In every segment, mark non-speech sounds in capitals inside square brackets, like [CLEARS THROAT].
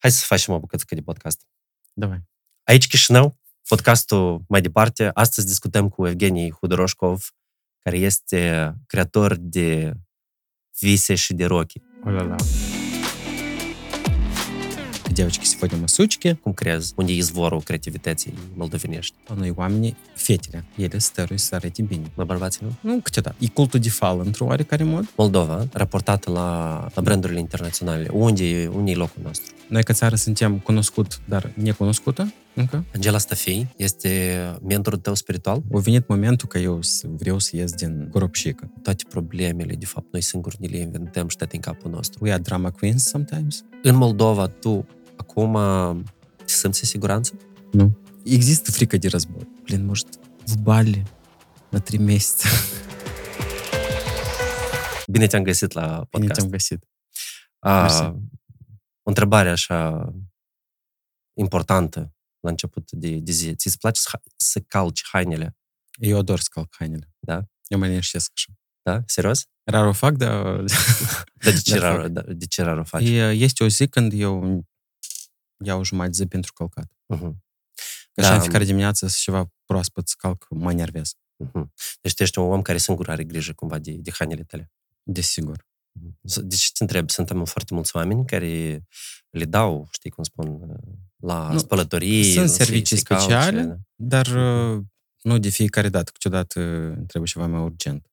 Hai să facem o bucățică de podcast. Давай. Aici Chișinău, podcastul mai departe. Astăzi discutăm cu Evgeni Hudoroșcov, care este creator de vise și de rochi. О-ля-ля. Девочки, сегодня мы сучки, Cum crezi? Unde e izvorul creativității moldovenești? но и oamenii fetele. Ele stăruie să arate bine. La bărbații, nu? Nu, câteodată. E cultul de fal, într-o oarecare mod. Moldova, raportată la, la brandurile internaționale. Unde, e- unde e locul nostru? Noi ca țară suntem cunoscut, dar necunoscută încă. Angela Stafei este mentorul tău spiritual? A venit momentul că eu să- vreau să ies din coropșică. Toate problemele, de fapt, noi singuri ne le inventăm și toate în capul nostru. We are drama queens sometimes. În Moldova, tu acum te simți în siguranță? Nu. Există frică de război. Блин, может, в Бали на три месяца. [LAUGHS] Bine te-am găsit la Bine podcast. te-am găsit. A, Mersi. o întrebare așa importantă la început de, de zi. Ți-ți place să, să calci hainele? Eu ador să calc hainele. Da? Eu mă liniștesc așa. Da? Serios? Rar o fac, dar Dar de ce, [LAUGHS] Dar rar, da, de ce rar o faci? E, este o zi când eu iau jumătate zi pentru călcat. Uh-huh. Că Da. așa în fiecare dimineață să ceva proaspăt să calc, mă enervez. Uh-huh. Deci tu ești un om care singur are grijă cumva de, de hainele tale. Desigur. Mhm. Deci te întreb, suntem foarte mulți oameni care le dau, știi cum spun, la Nu, spălătorii. sunt să-i- servicii să-i calce. speciale. Dar Mhm. uh, nu de fiecare dată. Câteodată uh, îmi trebuie ceva mai urgent.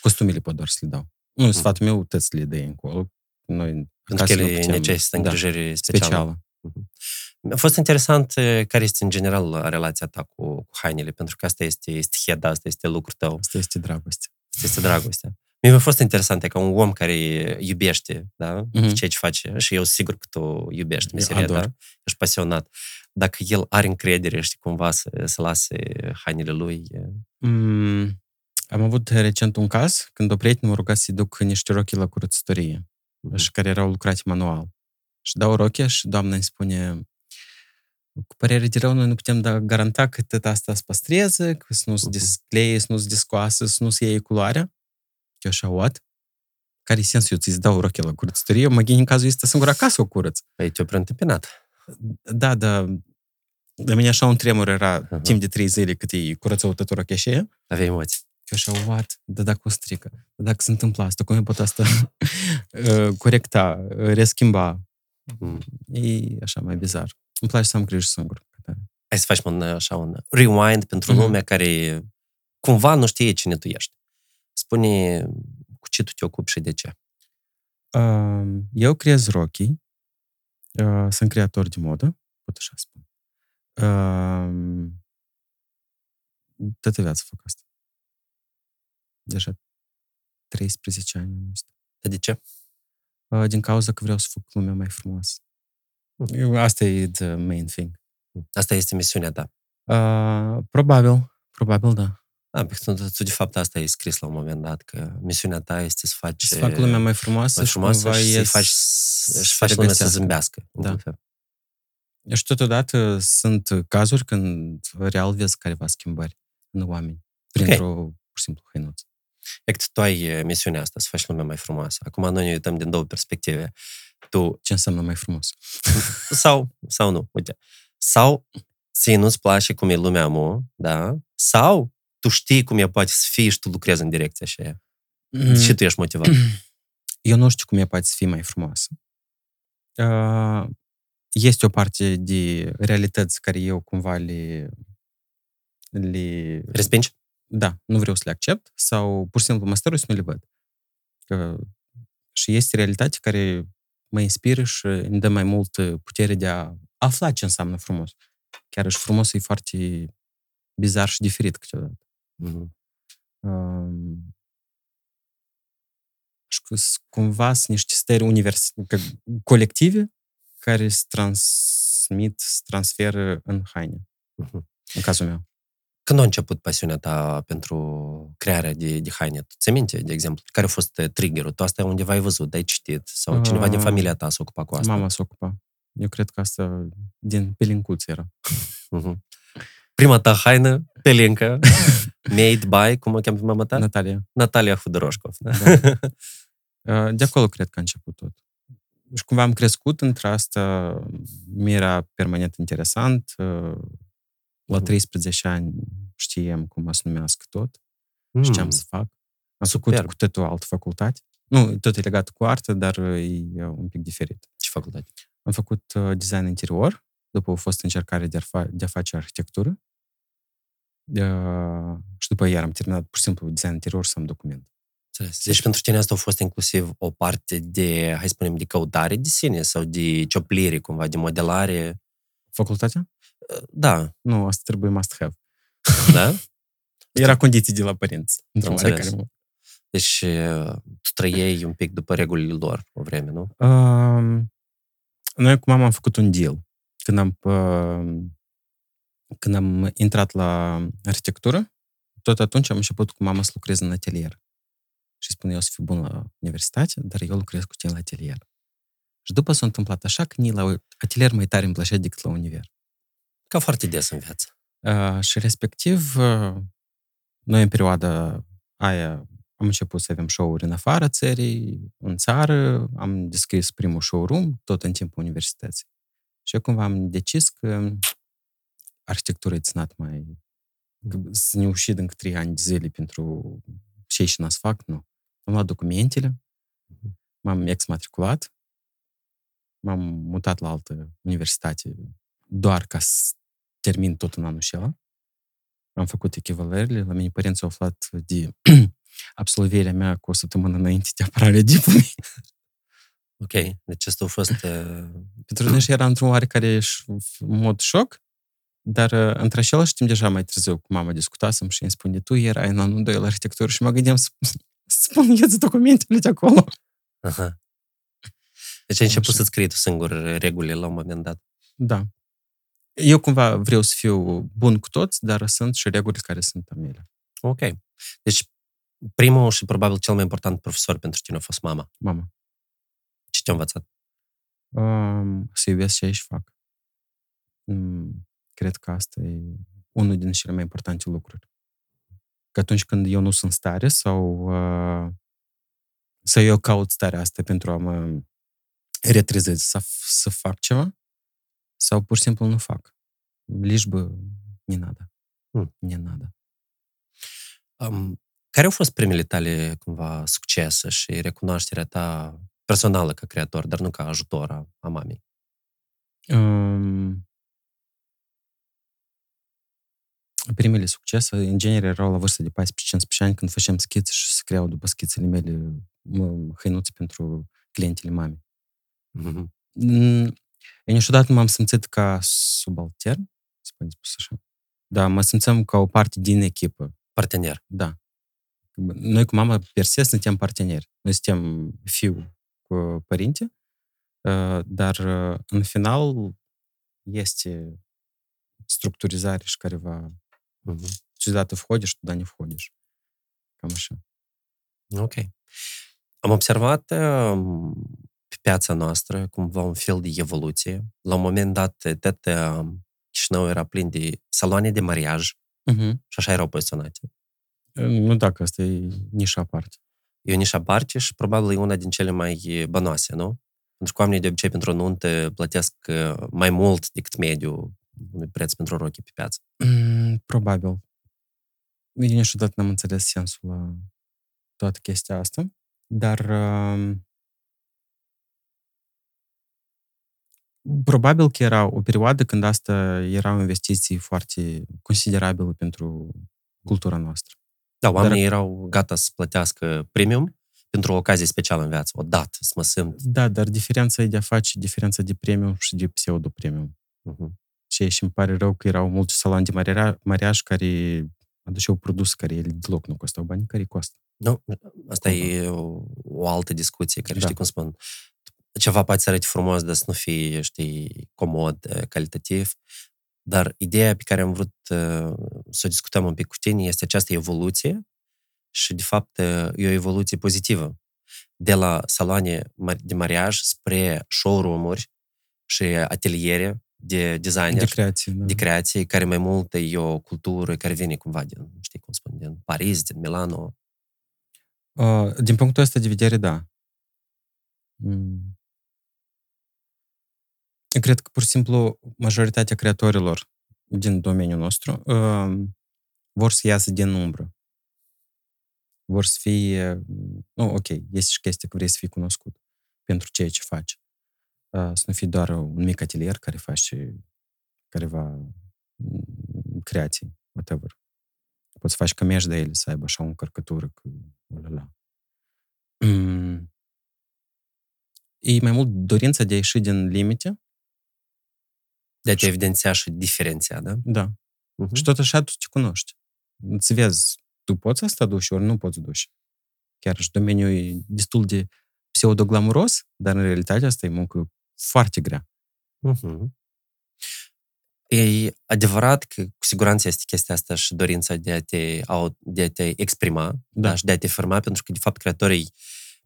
Costumele pot doar să le dau. Nu, sfatul meu, tăți le dai încolo. Noi Mhm. Pentru că acasă nu ele putem- necesită da, îngrijire specială. specială. A fost interesant eh, care este în general relația ta cu, cu hainele, pentru că asta este, este head, asta este lucrul tău, Asta este dragoste. asta este dragostea. Mie mi-a fost interesant e ca un om care iubește, da, Mhm. ceea ce face și eu sigur că tu iubești Eu meseria, ador. da, ești pasionat. Dacă el are încredere, știi, cumva să, să lase hainele lui, e- Mm, am avut recent un caz când o prietenă m-a rugat să-i duc niște rochi la curățătorie Mhm. și care erau lucrate manual. Și dau rochia și doamna îmi spune cu părere de rău, noi nu putem da, garanta că tot asta se păstreze, că să nu se Mhm. descleie, să nu se descoasă, să nu se iei culoarea. Eu așa, what? Care e sensul? Eu ți dau rochia la curățătorie, mă gândi în cazul ăsta singur acasă o curăț. Păi te-o preîntâmpinat. Da, da, de mine așa un tremur era Aha. timp de trei zile cât îi curățau tot rochia și ea. Aveai emoții. Eu așa, what? Da dacă o strică, da dacă se întâmplă asta, cum eu pot asta [LAUGHS] uh, corecta, uh, reschimba? Mm. E așa mai bizar. Îmi place să am grijă singur. Hai să facem un, așa, un rewind pentru Mhm. lumea care cumva nu știe cine tu ești. Spune cu ce tu te ocupi și de ce. Uh, eu creez rochii, uh, sunt creator de modă, pot așa spun. Uh, toată viața fac asta. Deja 13 ani. nu știu. Dar de ce? Uh, din cauza că vreau să fac lumea mai frumoasă. Mhm. Eu- Asta e the main thing. Asta este misiunea ta. Uh, probabil, probabil da. Da, pentru că tu, de fapt, asta ai scris la un moment dat, că misiunea ta este să faci... Să fac lumea mai frumoasă, mai frumoasă și cumva și să-i ies- faci, să și se faci lumea să regăsească. zâmbească. Da. într-un fel. Și totodată sunt cazuri când real vezi careva schimbări în oameni. Printr-o, pur și simplu, hăinuță. Exact, tu ai eh, misiunea asta, să faci lumea mai frumoasă. Acum noi ne uităm din două perspective. Tu Ce înseamnă mai frumos? [LAUGHS] sau, sau nu, uite. Sau ție nu-ți place cum e lumea amu, da? Sau tu știi cum e poate să fie și tu lucrezi în direcția așa. Și tu ești motivat. [CLEARS THROAT] Eu nu știu cum e poate să fie mai frumoasă. Uh, Este o parte de realități care eu cumva le... le Respingi? Da, nu vreau să le accept sau pur și simplu mă stărui să nu le văd. Că, și este realitate care mă inspiră și îmi dă mai mult putere de a afla ce înseamnă frumos. Chiar și frumos e foarte bizar și diferit câteodată. Mhm. Um, și că s- cumva sunt niște stări univers, că, colective care se transmit, se transferă în haine, Mhm. în cazul meu. Când a început pasiunea ta pentru crearea de, de haine? Tu ți minte, de exemplu, care a fost eh, triggerul? Tu asta undeva ai văzut, ai citit? Sau cineva din Ah, familia ta s-a ocupat cu asta? Mama se ocupa. Eu cred că asta din pelincuț era. Mhm. Prima ta haină, pelincă, [LAUGHS] made by, cum o cheamă pe mama ta? Natalia. Natalia Hudoroșcov. Da? Da. [LAUGHS] Uh, De acolo cred că a început tot. și cumva am crescut între asta, mi era permanent interesant. Uh, La Mhm. 13 ani știam cum să numească tot și ce am Mm, să fac. Am Superb. făcut cu totul o altă facultate. Nu, tot e legat cu artă, dar e uh, un pic diferit. Ce facultate? Am făcut uh, design interior, după a fost încercare de a, fa- de a face arhitectură. Uh, și după iar am terminat pur și simplu design interior să am document. Înțeles. Deci pentru tine asta a fost inclusiv o parte de, hai să spunem, de căutare de sine sau de cioplire, cumva, de modelare. Facultatea? Da, Nu, asta trebuie must have. da? [LAUGHS] Era condiții de la părinți. Într-o Înțeles. oarecare mod. Deci uh, tu trăiei un pic după regulile lor o vreme, nu? Um, noi cu mama am făcut un deal. Când am, uh, când am intrat la arhitectură, tot atunci am început cu mama să lucrez în atelier. Și spune, eu o să fiu bun la universitate, dar eu lucrez cu tine la atelier. Și după s-a întâmplat așa că nici la atelier mai tare îmi plăcea decât la univers. Ca foarte des în viață. Uh, și respectiv, uh, noi în perioada aia am început să avem show-uri în afara țării, în țară, am deschis primul showroom, tot în timpul universității. Și eu cumva am decis că arhitectura it's not mai... că Să ne ușit încă trei ani de zile pentru ce și n fac, nu. Am luat documentele, m-am exmatriculat, m-am mutat la altă universitate doar ca să termin tot în anul acela. Am făcut echivalările, la mine părinții au aflat de [CLEARS THROAT] absolvirea mea cu o săptămână înainte de apărarea [LAUGHS] diplomei. Ok, deci asta a fost... Uh, [CLEARS THROAT] Pentru noi și era într-un oarecare ș- mod șoc, dar uh, între același timp deja mai târziu cu mama discutasem și îmi spune, tu erai în anul 2 la arhitectură și mă gândeam să să [LAUGHS] spun ieți documentele de acolo. aha. Deci ai început Așa. să-ți crei tu singur regulile la un moment dat. Da. Eu cumva vreau să fiu bun cu toți, dar sunt și reguli care sunt a mele. Ok. Deci primul și probabil cel mai important profesor pentru tine a fost mama. Mama, Ce te-a învățat? um, să iubesc ce și fac. Mm, cred că asta e unul din cele mai importante lucruri. Că atunci când eu nu sunt în stare sau uh, să eu caut starea asta pentru a mă retrezezi să, să fac ceva sau pur și simplu nu fac. Лишь бы не надо. Hmm. Не надо. Um, care au fost primele tale, cumva, succese și recunoașterea ta personală ca creator, dar nu ca ajutor a, a mamei? Um, primele succese, în genere, erau la vârstă de 14-15 ani, când făceam schițe și se creau după schițele mele mă, hăinuțe pentru clientele mamei. Mhm. Mm, Eu niciodată nu m-am simțit ca subaltern, să putem spus așa. Da, mă simțeam ca o parte din echipă. Partener. Da. Noi cu mama per se suntem parteneri. Noi suntem fiu cu părinte, uh, dar uh, în final este структуризare și careva Mhm. сюда ты входишь, туда не входишь. Cam așa. Ok. Am observat um, pe piața noastră cumva un fel de evoluție. La un moment dat, tot um, Chișinău era plin de saloane de mariaj Uh-huh. și așa erau poziționate. Nu dacă asta e nișa aparte. E o nișă aparte și probabil e una din cele mai bănoase, nu? Pentru că oamenii de obicei pentru o nuntă plătesc uh, mai mult decât mediu unui preț pentru rochii pe piață. Mm, probabil. Eu niciodată n-am înțeles sensul la toată chestia asta, dar um, probabil că era o perioadă când asta era o investiție foarte considerabilă pentru cultura noastră. Da, oamenii erau gata să plătească premium pentru o ocazie specială în viață, o dată, să mă simt. Da, dar diferența e de a face diferența de premium și de pseudo-premium. Mhm. Și și îmi pare rău că erau mulți saloni de maria- mariaj care aduceau produs care ele deloc nu costau bani, care costă. Nu, asta Cumva. e o, o altă discuție, care Da. știi cum spun. Ceva poate să arăte frumos, dar să nu fie, știi, comod, eh, calitativ. Dar ideea pe care am vrut uh, să o discutăm un pic cu tine este această evoluție și, de fapt, uh, e o evoluție pozitivă. De la saloane mar- de mariaj spre showroom-uri și ateliere de designer, De creație, da. de creație, care mai mult e o cultură care vine cumva din, știi cum spun, din Paris, din Milano. Uh, din punctul ăsta de vedere, da. Mm. Eu cred că, pur și simplu, majoritatea creatorilor din domeniul nostru uh, vor să iasă din umbră. Vor să fie... Nu, ok, este și chestia că vrei să fii cunoscut pentru ceea ce faci. Uh, să nu fii doar un mic atelier care face careva creații, whatever. Poți să faci cămești de ele, să aibă așa o încărcătură că... Ulala. Mm. E mai mult dorința de a ieși din limite. De a te evidenția și diferenția, da? Da. Uh-huh. Și tot așa tu te cunoști. Îți vezi, tu poți asta duci, ori nu poți duci. Chiar și domeniul e destul de pseudo-glamuros, dar în realitate asta e muncă foarte grea. Uh-huh. E adevărat că cu siguranță este chestia asta și dorința de a te, de a te exprima da. Da, și de a te forma, pentru că, de fapt, creatorii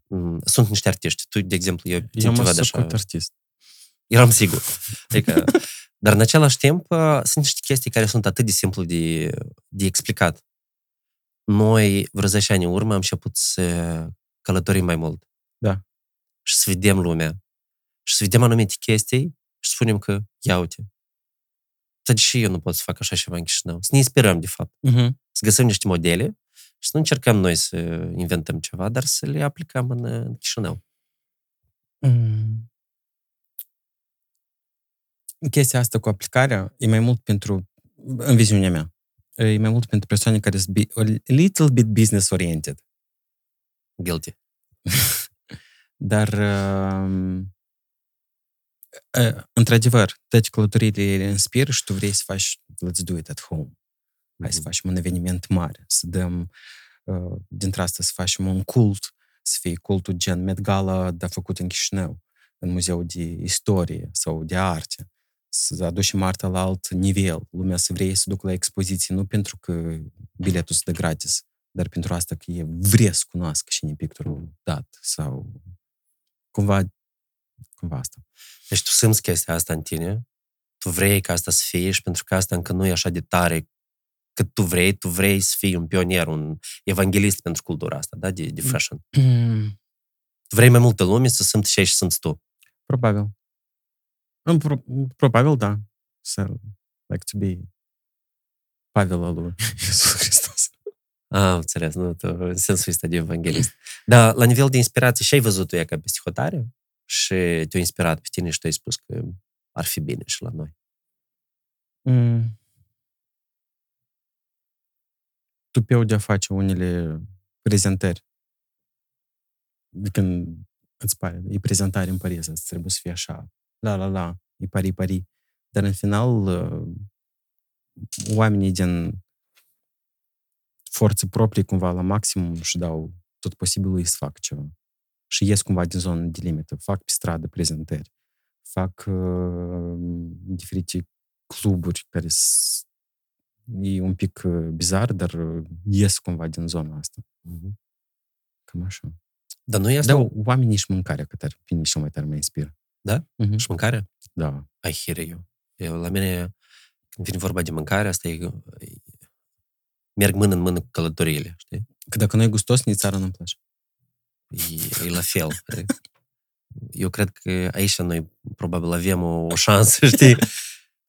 m- sunt niște artiști. Tu, de exemplu, eu Eu mă ceva de suc așa... artist. Eram sigur. Adică, [LAUGHS] dar în același timp uh, sunt niște chestii care sunt atât de simplu de, de explicat. Noi, vreo 10 ani în urmă, am început să călătorim mai mult. Da. Și să vedem lumea. Și să vedem anumite chestii și spunem că, ia uite, dar de ce eu nu pot să fac așa ceva în Chișinău? Să ne inspirăm, de fapt. Uh-huh. Să găsim niște modele și să nu încercăm noi să inventăm ceva, dar să le aplicăm în, în Chișinău. Mm. Chestia asta cu aplicarea e mai mult pentru, în viziunea mea, e mai mult pentru persoane care sunt bi- a little bit business-oriented. Guilty. [LAUGHS] Dar, uh, uh, într-adevăr, toate călătoriile le inspiră și tu vrei să faci let's do it at home. Hai să Mhm. facem un eveniment mare, să dăm uh, dintre asta să facem un cult, să fie cultul gen Met Gala, dar făcut în Chișinău, în muzeul de istorie sau de arte, să aducem arta la alt nivel, lumea să vrei să ducă la expoziții, nu pentru că biletul să dă gratis, dar pentru asta că e vrea să cunoască și pictorul dat sau cumva, cumva asta. Deci tu simți chestia asta în tine, tu vrei ca asta să fie și pentru că asta încă nu e așa de tare cât tu vrei, tu vrei să fii un pionier, un evanghelist pentru cultura asta, da, de, de fashion. Tu vrei mai multă lume să simți ce și simți tu. Probabil. În Pro, probabil, da. Să like to be Pavel al lui [LAUGHS] Iisus Hristos. Ah, înțeles, nu, tu, în sensul ăsta de evanghelist. Dar la nivel de inspirație, și ai văzut tu ea ca peste hotare și te-a inspirat pe tine și tu ai spus că ar fi bine și la noi. Mm. Tupeu de a face unele prezentări. De când îți pare, e prezentare în Paris, asta trebuie să fie așa, la, la, la, e pari, pari. Dar în final, uh, oamenii din forțe proprii cumva la maximum și dau tot posibilul să fac ceva. Și ies cumva din zonă de limită. Fac pe stradă prezentări. Fac uh, diferite cluburi care s- e un pic uh, bizar, dar uh, ies cumva din zona asta. Mhm. Cam așa. Dar nu e asta Da, da. oamenii și mâncarea, că tare, pe mine cel mai tare mă inspiră. Da? Mhm. și mâncarea? Da. Și hear you. Eu, la mine, când vine vorba de mâncare, asta e, e merg mână în mână cu călătoriile, știi? Că dacă nu e gustos, nici țara nu-mi place. E, e la fel. Eu cred că aici noi probabil avem o, o șansă, [LAUGHS] știi?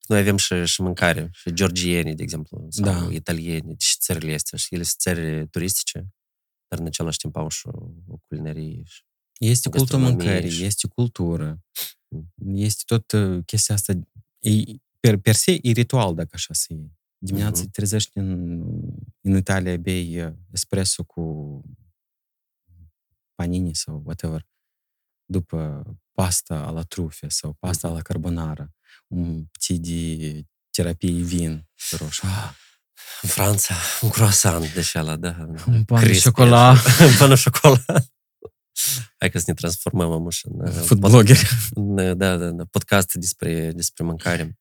Noi avem și, și mâncare, și georgieni, de exemplu, sau Da. italieni, și țările astea, și ele sunt țări turistice, dar în același timp au și o, o culinărie. Și... Este cultul Gastronomie mâncării, și- este cultură, Mm. este tot uh, chestia asta. E, per, per se e ritual, dacă așa să iei. Dimineața Mhm. te trezești în, în Italia, bei uh, espresso cu panini sau whatever. După pasta la trufe sau pasta la carbonara, un petit de terapie vin roșu. Ah, În Franța, un croissant de ăla, da. Un pan de crispy, șocolat. așa. [LAUGHS] Un pan de șocolat. Hai că să ne transformăm amuș în, uh, Food blogger. în, uh, da, da, da, podcast despre, despre mâncare.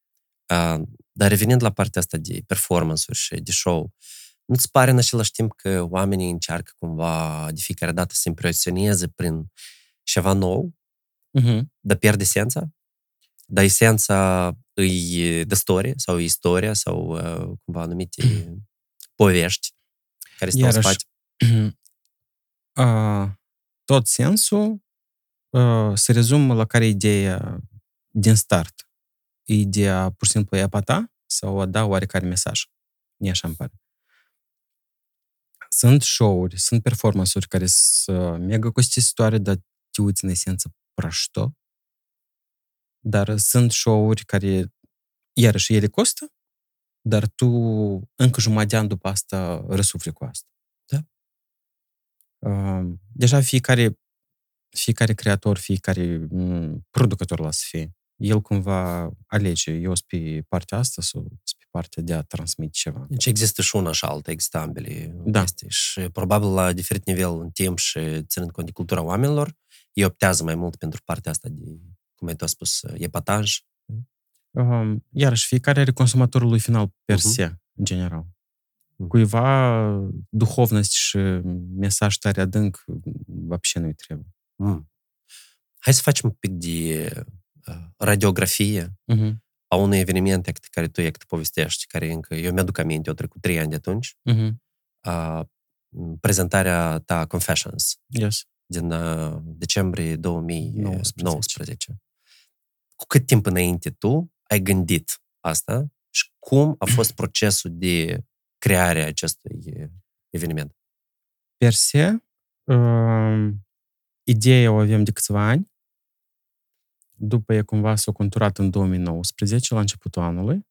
Uh, dar revenind la partea asta de performance-uri și de show, nu-ți pare în același timp că oamenii încearcă cumva de fiecare dată să impresioneze prin ceva nou, Mhm. dar pierde esența? Dar esența îi de storie sau e istoria sau uh, cumva anumite [CLEARS THROAT] povești care stau în Iarăși, spate. [CLEARS THROAT] uh, tot sensul uh, se rezumă la care e ideea din start. e de a pur și simplu epata sau a da oarecare mesaj. E așa îmi pare. Sunt show-uri, sunt performance-uri care sunt mega costisitoare, dar te uiți în esență prașto. Dar sunt show-uri care, iarăși, ele costă, dar tu încă jumătate de an după asta răsufli cu asta. Da. Deja fiecare, fiecare creator, fiecare producător la să fie, el cumva alege, eu sunt pe partea asta sau sunt pe partea de a transmite ceva. Deci există și una și alta, există ambele Da. chestii. Și probabil la diferit nivel în timp și ținând cont de cultura oamenilor, ei optează mai mult pentru partea asta de, cum ai tu spus, epataj. Um, iarăși, fiecare are consumatorul lui final per Mhm. se, în general. Mhm. Cuiva duhovность și mesaj tare adânc вообще nu-i trebuie. Mm. Hai să facem un pic de uh, radiografie Uh-huh. a unui eveniment pe care tu e că povestești, care încă, eu mi-aduc aminte, eu trecut trei ani de atunci, Uh-huh. a, prezentarea ta Confessions Yes. din uh, decembrie 2019. 19. Cu cât timp înainte tu ai gândit asta și cum a fost [CLEARS THROAT] procesul de creare a acestui uh, eveniment? Per se, um, ideea o avem de câțiva ani. După e cumva s-a conturat în 2019, la începutul anului.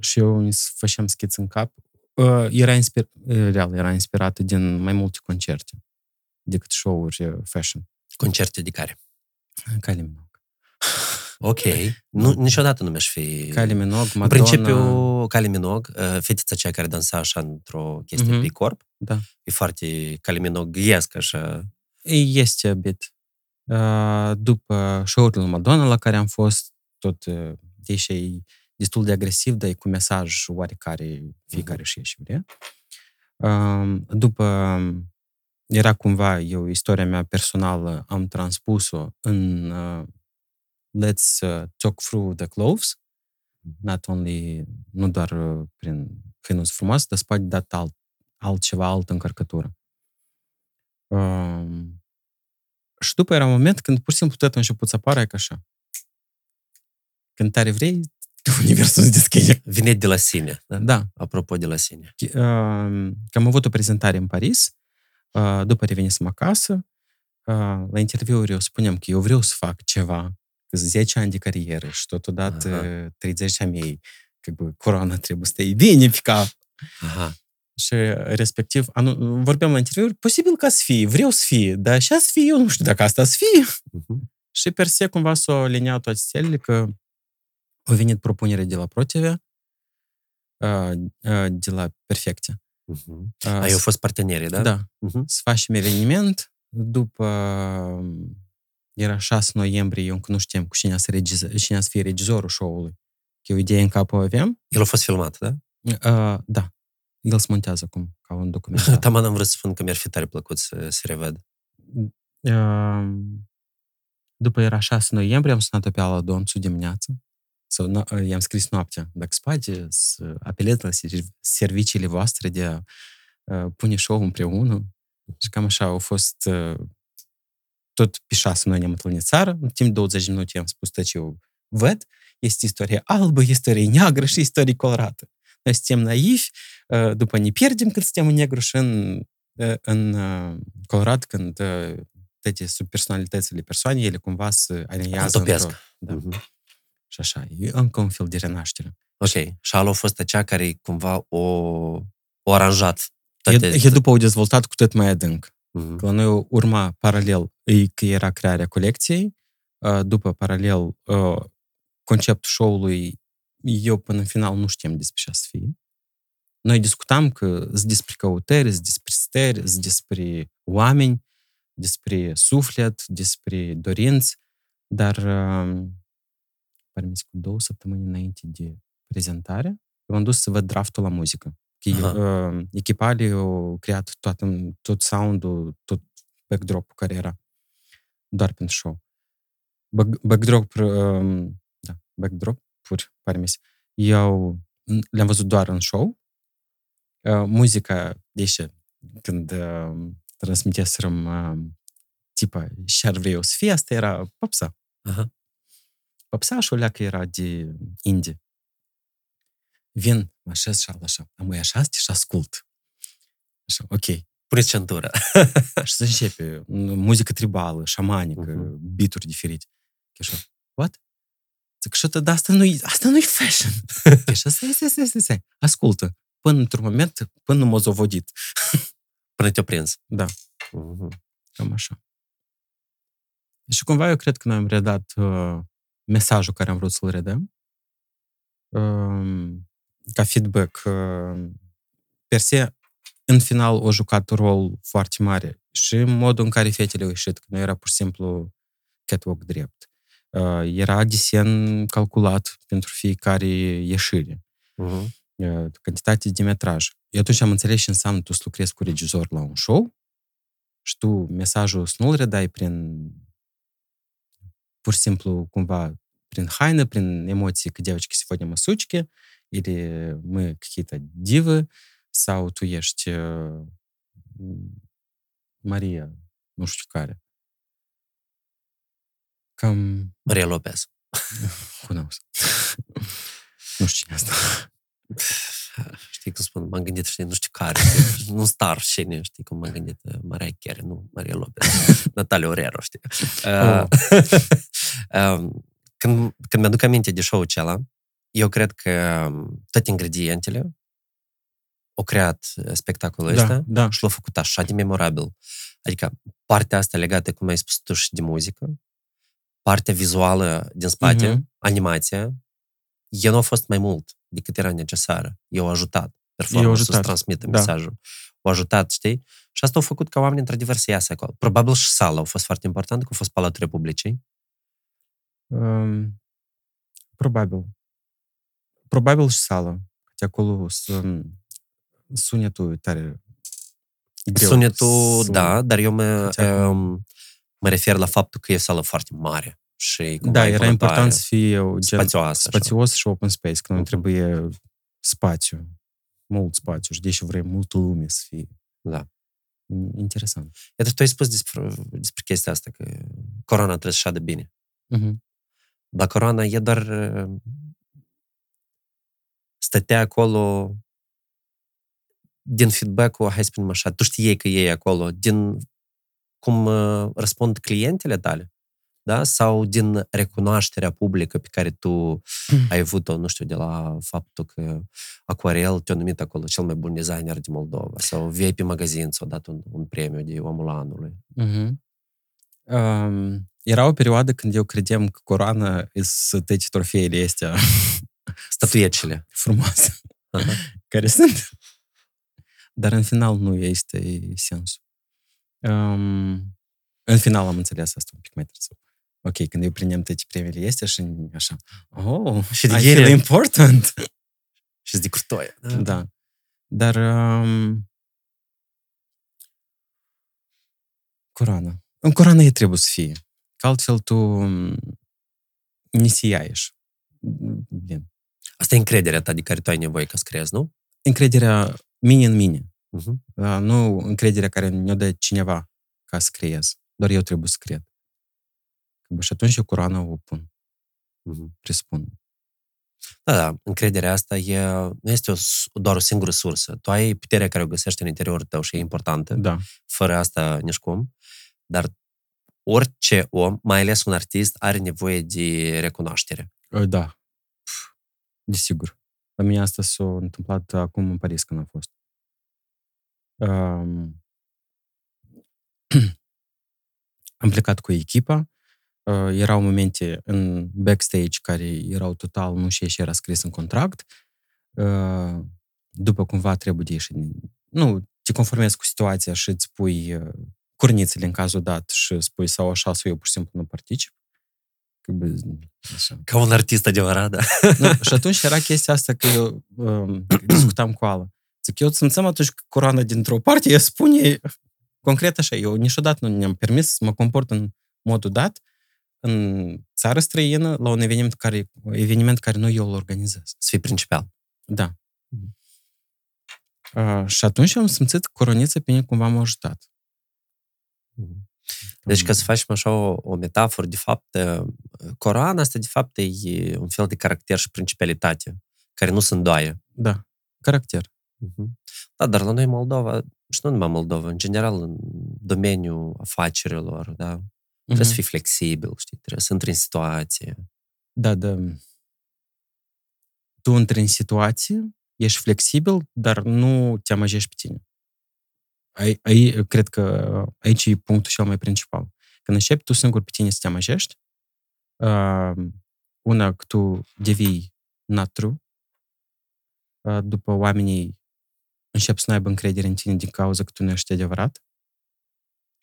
Și eu îmi făceam schiț în cap. Uh, era, inspir- uh, real, era inspirată din mai multe concerte decât show-uri uh, fashion. Concerte de care? Kylie Minogue. [LAUGHS] Ok. Nu, niciodată nu mi-aș fi... Kylie Minogue, În Madonna... principiu, Kylie Minogue, uh, fetița aceea care dansa așa într-o chestie Mhm. pe corp, Da. e foarte Kylie Minogue-iesc, așa. Este a bit. Uh, După show-ul lui Madonna la care am fost, tot, uh, deși e destul de agresiv, dar e cu mesaj oarecare fiecare și și vrea. Uh, După era cumva, eu, istoria mea personală, am transpus-o în uh, Let's uh, Talk Through the Clothes, not only, nu doar uh, prin hăinuț frumos, dar spate dat alt, altceva, altă încărcătură. Um, și după era un moment când pur și simplu tot a început să apară ca așa. Când tare vrei, [LAUGHS] universul se deschide. Vine de la sine. Da? Da. Apropo de la sine. Uh, că am avut o prezentare în Paris, uh, după revenisem acasă, uh, la interviuri eu spuneam că eu vreau să fac ceva, că 10 ani de carieră și totodată Aha. 30 de mei, că bă, coroana trebuie să te bine pe cap. Aha. Și respectiv, anu- vorbeam la interviuri, posibil ca să fie, vreau să fie, dar așa să fie, eu nu știu dacă asta să fie. Mhm. Și per se cumva s-au aliniat toate stelele că au venit propunere de la ProTV, uh, uh, de la Perfecte. Mhm. Uh, A, eu fost partenerii, da? da, Mhm. să facem eveniment. După era 6 noiembrie, eu încă nu știam cu cine să, regiz- cine să fie regizorul show-ului. Că o idee în cap o aveam. El a fost filmat, da? Uh, da. El se montează acum, ca un documentar. [LAUGHS] Taman am vrut să spun că mi-ar fi tare plăcut să se revăd. Uh, după era 6 noiembrie, am sunat-o pe Ala Donțu dimineață. Sau, no- i-am scris noaptea. Dacă spate, să apelez la ser- serviciile voastre de a uh, pune show împreună. Și cam așa au fost uh, tot pe 6 noi ne-am întâlnit țară. În timp de 20 de minute i-am spus tot ce eu văd. Este istorie albă, istorie neagră și istorie colorată. Noi suntem naivi, uh, după ne pierdem când suntem în negru și în, uh, în uh, colorat când uh, toate subpersonalitățile persoanei, ele cumva se aliniază Topesc. într-o... Da. Mhm. Și așa, e încă un fel de renaștere. Ok. Și Alo a fost acea care cumva o, o aranjat. E, e după au dezvoltat cu tot mai adânc. Mhm. Că la noi urma paralel, e că era crearea colecției, uh, după paralel uh, conceptul show-ului, eu până în final nu știam despre ce să fie. Noi discutam că sunt despre căutări, sunt despre stări, sunt despre oameni, despre suflet, despre dorinți, dar uh, pare mi se cu două săptămâni înainte de prezentare, eu m-am dus să văd draftul la muzică. Că Aha. uh, echipale au creat toată, tot sound-ul, tot backdrop-ul care era doar pentru show. Back, backdrop, uh, da, backdrop-uri, pare mi se. Eu le-am văzut doar în show. Uh, muzica, deși când uh, transmiteserăm uh, tipa și șar vrea eu să fie, asta era popsa. Aha. Păpsașul leacă era de indie. Vin, mă așez și așa. Am mai așa și ascult. Așa, ok. Puneți centură. [LAUGHS] și să începe muzică tribală, șamanică, Mhm. beaturi diferite. Și așa, what? Zic, și dar asta nu-i, asta nu-i fashion. Și [LAUGHS] așa, stai, stai, stai, stai, stai, ascultă. Până într-un moment, până nu m-a zovodit. [LAUGHS] Până te-o prins. Da. Mhm. Cam așa. Și cumva eu cred că noi am redat uh, mesajul care am vrut să-l redăm. Uh, ca feedback, uh, per se, în final, a jucat un rol foarte mare și modul în care fetele au ieșit, că nu era pur și simplu catwalk drept. Uh, era desen calculat pentru fiecare ieșire. Mhm. uh, cantitate de metraj. Eu atunci am înțeles ce înseamnă tu să lucrezi cu regizor la un show și tu mesajul să nu-l redai prin pur și simplu cumva prin haină, prin emoții că девочки сегодня мы сучки, или мы какие-то дивы, sau tu ești uh, Maria, nu știu care. Cam, Maria Lopez. who knows? nu știu cine asta. Știi cum spun? M-am gândit, știi, nu știu care. nu star cine, știi cum m-am gândit. uh, Maria Carey, nu Maria Lopez. Natalia Orero, știi. Uh, um, când, când mi-aduc aminte de show-ul acela, eu cred că um, toate ingredientele au creat uh, spectacolul ăsta Da, da. și l-au făcut așa de memorabil. Adică partea asta legată, cum ai spus tu, și de muzică, partea vizuală din spate, Mhm. animația, el nu a fost mai mult decât era necesară. Eu ajutat performanța I-au să ajutat, transmită da. mesajul. Au ajutat, știi? Și asta a făcut ca oamenii, într-adevăr, să iasă acolo. Probabil și sala a fost foarte importantă, că a fost Palatul Republicii. Um, probabil. Probabil și sală. Că acolo sun, sunetul e tare greu. Sunetul, să- da, dar eu mă, Căci acum- um, mă refer la faptul că e o sală foarte mare și cumva Da, era impunătoare, important să fie o gen spațioasă. așa. spațios și open space, că nu Mhm. trebuie spațiu. Mult spațiu. Și deși vrei multă lume să fie. Da. Interesant. Iată, tu ai spus despre, despre chestia asta, că corona trebuie să șadă bine. Uh-huh. Dar corona e doar... uh, Stătea acolo din feedback-ul, hai să spunem așa, tu știi că e acolo, din cum uh, răspund clientele tale, da? Sau din recunoașterea publică pe care tu ai avut-o, nu știu, de la faptul că Aquarel te-a numit acolo cel mai bun designer din Moldova, sau VIP Magazin ți-a dat un, un premiu de omul anului. Uh-huh. Um, era o perioadă când eu credeam că coroana sunt toate trofeele astea Statuiecile. [LAUGHS] frumoase Aha. care sunt. Dar în final nu este sensul. Um, în final am înțeles asta un pic mai târziu. Ok, când eu prindem toate premiile astea și așa, oh, Și de I ele. feel important. [LAUGHS] Și de curtoie. da. Dar um, coroana. În coroană e trebuie să fie. Că altfel tu um, nisiaieș. Bine. Asta e încrederea ta de care tu ai nevoie ca să creezi, nu? Încrederea mine în mine. Uh-huh. Da, nu încrederea care ne-o dă cineva ca să creez. Doar eu trebuie să cred. Că, bă, Și atunci eu coroana o pun, Uh-huh. presupun. Da, da, încrederea asta e, nu este o, s- doar o singură sursă. Tu ai puterea care o găsești în interiorul tău și e importantă, Da. fără asta nici cum, dar orice om, mai ales un artist, are nevoie de recunoaștere. Ă, Da. Pf, Desigur. La mine asta s-a întâmplat acum în Paris când am fost. Um, [CLEARS THROAT] am plecat cu echipa. Uh, erau momente în backstage care erau total nu știu ce era scris în contract. Uh, după cumva trebuie de ieși. din- Nu, te conformezi cu situația și îți pui uh, curnițele în cazul dat și spui sau așa sau eu pur și simplu nu particip. Că, bă, așa. Ca un artist adevărat, da? Nu, și atunci era chestia asta că eu um, discutam cu Ala. Zic, eu simțeam atunci că coroana dintr-o parte, ea spune concret așa, eu niciodată nu ne-am permis să mă comport în modul dat în țară străină la un eveniment care, eveniment care nu eu îl organizez. Să fii principal. Da. Mhm. Uh, și atunci am simțit că coronița pe mine cumva m-a ajutat. Mhm. Deci ca să facem așa o, o metaforă, de fapt, Coran asta de fapt e un fel de caracter și principalitate, care nu sunt doaie. Da, caracter. Uh-huh. Da, dar la noi Moldova, și nu numai Moldova, în general, în domeniul afacerilor, da, uh-huh. trebuie să fii flexibil, știi, trebuie să intri în situație. Da, da. Tu intri în situație, ești flexibil, dar nu te amăjești pe tine. Ai, ai, cred că aici e punctul cel mai principal. Când începi tu singur pe tine să te amăjești, uh, una, că tu devii not true, uh, după oamenii încep să nu aibă încredere în tine din cauza că tu nu ești adevărat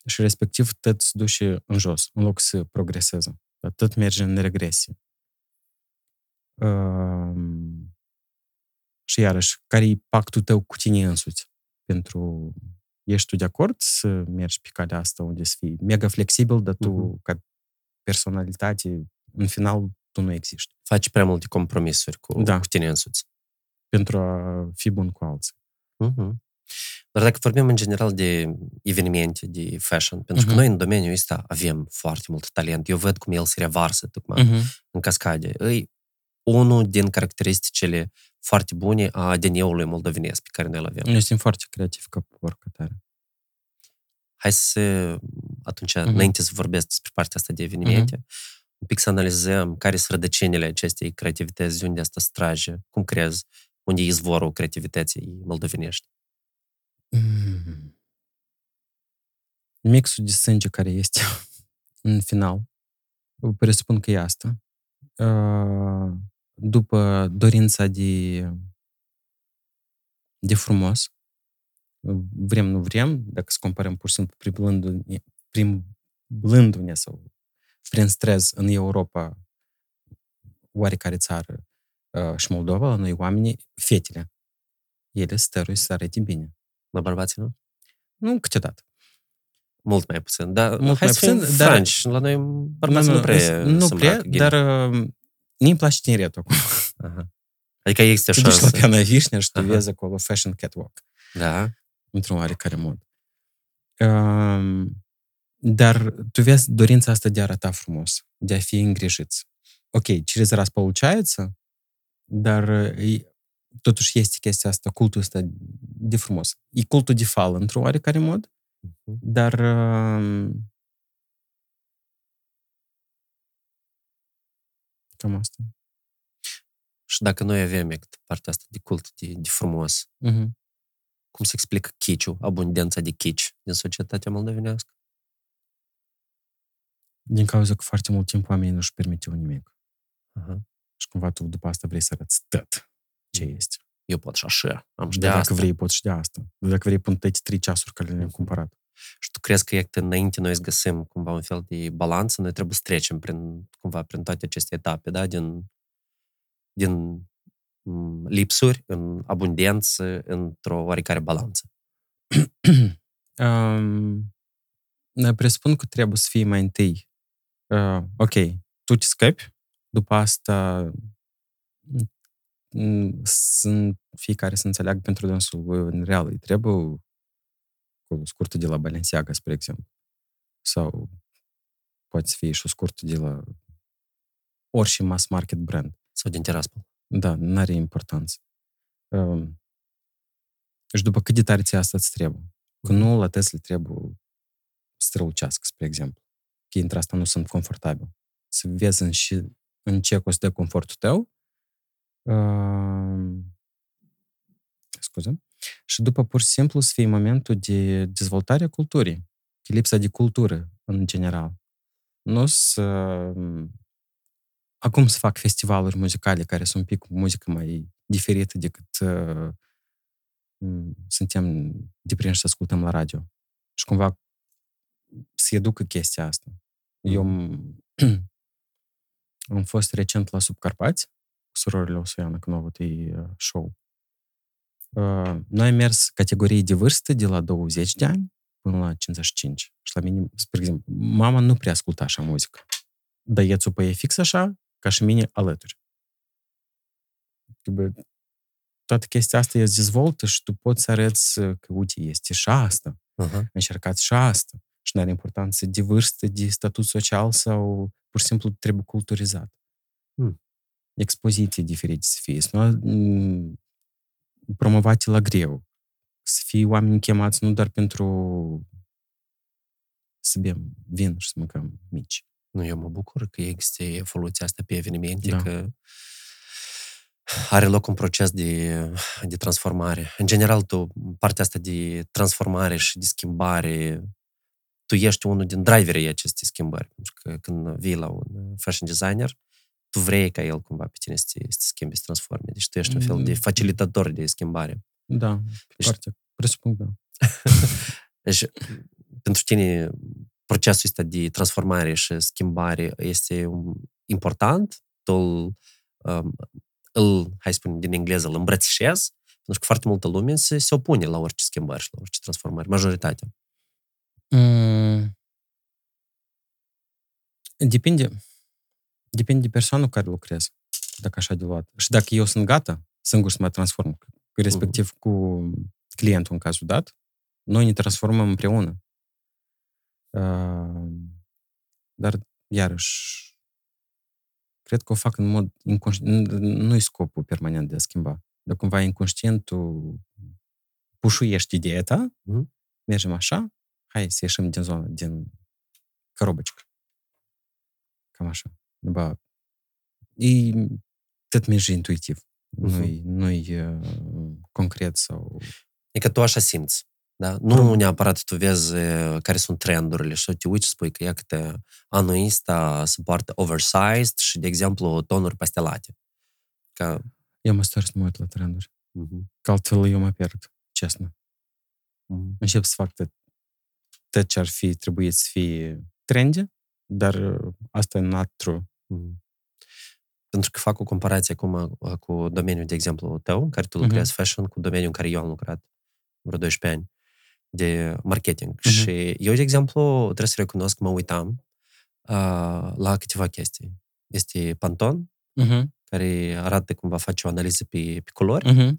și respectiv tot se duce în jos, în loc să progreseze. Tot merge în regresie. Uh, și iarăși, care e pactul tău cu tine însuți? Pentru, ești tu de acord să mergi pe calea asta unde să fii mega flexibil, dar tu, uh-huh. ca personalitate, în final, tu nu existi. Faci prea multe compromisuri cu, da. cu tine însuți. Pentru a fi bun cu alții. Uh-huh. Dar dacă vorbim în general de evenimente, de fashion, pentru uh-huh. că noi în domeniul ăsta avem foarte mult talent. Eu văd cum el se revarsă tocmai uh-huh. în cascade. E unul din caracteristicile foarte bune a ADN-ului moldovenesc pe care noi îl avem. Noi suntem foarte creativi ca popor, ca tare. Hai să, atunci, uh-huh. înainte să vorbesc despre partea asta de evenimente, uh-huh. un pic să analizăm care sunt rădăcinile acestei creativități, de unde asta strage, cum crezi, unde e izvorul creativității moldovenești? Mm. Mixul de sânge care este [LAUGHS] în final, presupun că e asta. Uh, după dorința de, de frumos, vrem, nu vrem, dacă să comparăm pur și simplu priblându-ne, priblându-ne sau prin stres în Europa, oarecare țară uh, și Moldova, la noi oamenii, fetele, ele stăruie să arate bine. La bărbații, nu? Nu, câteodată. Mult mai puțin, dar Mult hai mai să fim puțin, dar- franci. La noi bărbații nu, nu prea nu se prea, îmbracă ghilim. dar uh, nu-mi place tineretul acum. Aha. Adică există Te duci la șansă. Piana Vișnea și tu Aha. vezi acolo fashion catwalk. Da. într-un oarecare mod. Um, dar tu vezi dorința asta de a arăta frumos, de a fi îngrijiți. Ok, через раз получается, dar e, totuși este chestia asta, cultul ăsta de frumos. E cultul de fală, într-un oarecare mod, Mhm. dar um, cam asta. Și dacă noi avem exact partea asta de cult, de, de frumos, Uh-huh. cum se explică chiciu, abundența de chici din societatea moldovenească? Din cauza că foarte mult timp oamenii nu-și permiteau nimic. Aha. Și cumva tu după asta vrei să arăți tot ce este. Eu pot și așa, am și De de dacă asta. vrei, poți și de asta. De dacă vrei, pun tăi trei ceasuri care le-am Mhm. cumpărat. Și tu crezi că exact înainte noi să găsim cumva un fel de balanță, noi trebuie să trecem prin, cumva, prin toate aceste etape, da? Din, din m, lipsuri în abundență, într-o oarecare balanță. um, presupun că trebuie să fie mai întâi. Uh, ok, tu te scăpi, după asta mm, sunt fiecare să înțeleagă pentru dânsul lui în real îi trebuie cu scurtă de la Balenciaga, spre exemplu. Sau poate să fie și o scurtă de la orice mass market brand. Sau din teraspol. Da, nu are importanță. Um, și după cât de tare ți asta îți trebuie. Că nu la Tesla trebuie să strălucească, spre exemplu. Că între asta nu sunt confortabil. Să vezi în, și, în ce costă confortul tău. Um, scuze. Și după pur și simplu să fie momentul de dezvoltare a culturii. Că lipsa de cultură în general. Nu să acum se fac festivaluri muzicale care sunt un pic cu muzică mai diferită decât uh, m, suntem deprinși să ascultăm la radio. Și cumva se educă chestia asta. Eu am, [CLEARS THROAT] am fost recent la Subcarpați cu surorile Osoiană, când au avut ei uh, show. Uh, noi am mers categorii de vârstă de la 20 de ani până la 55. Și la mine, spre exemplu, mama nu prea asculta așa muzică. Dar e țupă e fix așa, ca și mine alături. Bă, toată chestia asta e dezvoltă și tu poți să arăți că, uite, este și asta. Uh-huh. Încercați și asta. și nu are importanță de vârstă, de statut social sau pur și simplu trebuie culturizat. Hmm. Expoziții diferite să fie, să nu mm, promovate la greu, să fie oameni chemați nu doar pentru să bem vin și să mâncăm mici. Nu, eu mă bucur că există evoluția asta pe evenimente, Da. că are loc un proces de, de transformare. În general, tu, partea asta de transformare și de schimbare, tu ești unul din driverii acestei schimbări. Pentru că când vii la un fashion designer, tu vrei ca el cumva pe tine să te, să te schimbi, să te transforme. Deci tu ești un fel de Mm. facilitator de schimbare. Da, pe Deci- partea, presupun, da. [LAUGHS] Deci, pentru tine, procesul ăsta de transformare și schimbare este um, important, tu îl, um, îl, hai să spunem din engleză, îl îmbrățișezi, pentru că foarte multă lume se, se opune la orice schimbări și la orice transformări, majoritatea. Mm. Depinde, Depinde de persoana cu care lucrez, dacă așa de luat. Și dacă eu sunt gata singur să mă transform, respectiv uh-huh. cu clientul în cazul dat, noi ne transformăm împreună. Uh, dar, iarăși, cred că o fac în mod inconștient. Nu-i scopul permanent de a schimba. Dar cumva inconștient tu pușuiești ideea ta, uh-huh. Mhm. mergem așa, hai să ieșim din zona, din cărobăcică. Cam așa ba, e cât mergi intuitiv. Uh-huh. Nu-i, nu-i uh, concret sau... Adică tu așa simți. Da? Nu Prum. neapărat tu vezi care sunt trendurile și te uiți și spui că, iată, anul ăsta se poartă oversized și, de exemplu, tonuri pastelate. Că... Eu mă stăr mult la trenduri. Uh-huh. Că altfel eu mă pierd, cesnă. Uh-huh. Încep să fac tot ce ar fi, trebuie să fie trendy, dar asta e not true. Mhm. Pentru că fac o comparație acum uh, cu domeniul, de exemplu, tău, în care tu Mhm. lucrezi fashion, cu domeniul în care eu am lucrat vreo 12 ani de marketing. Mhm. Și eu, de exemplu, trebuie să recunosc că mă uitam uh, la câteva chestii. Este Pantone, Uh-huh. care arată cumva face o analiză pe, pe culori Uh-huh.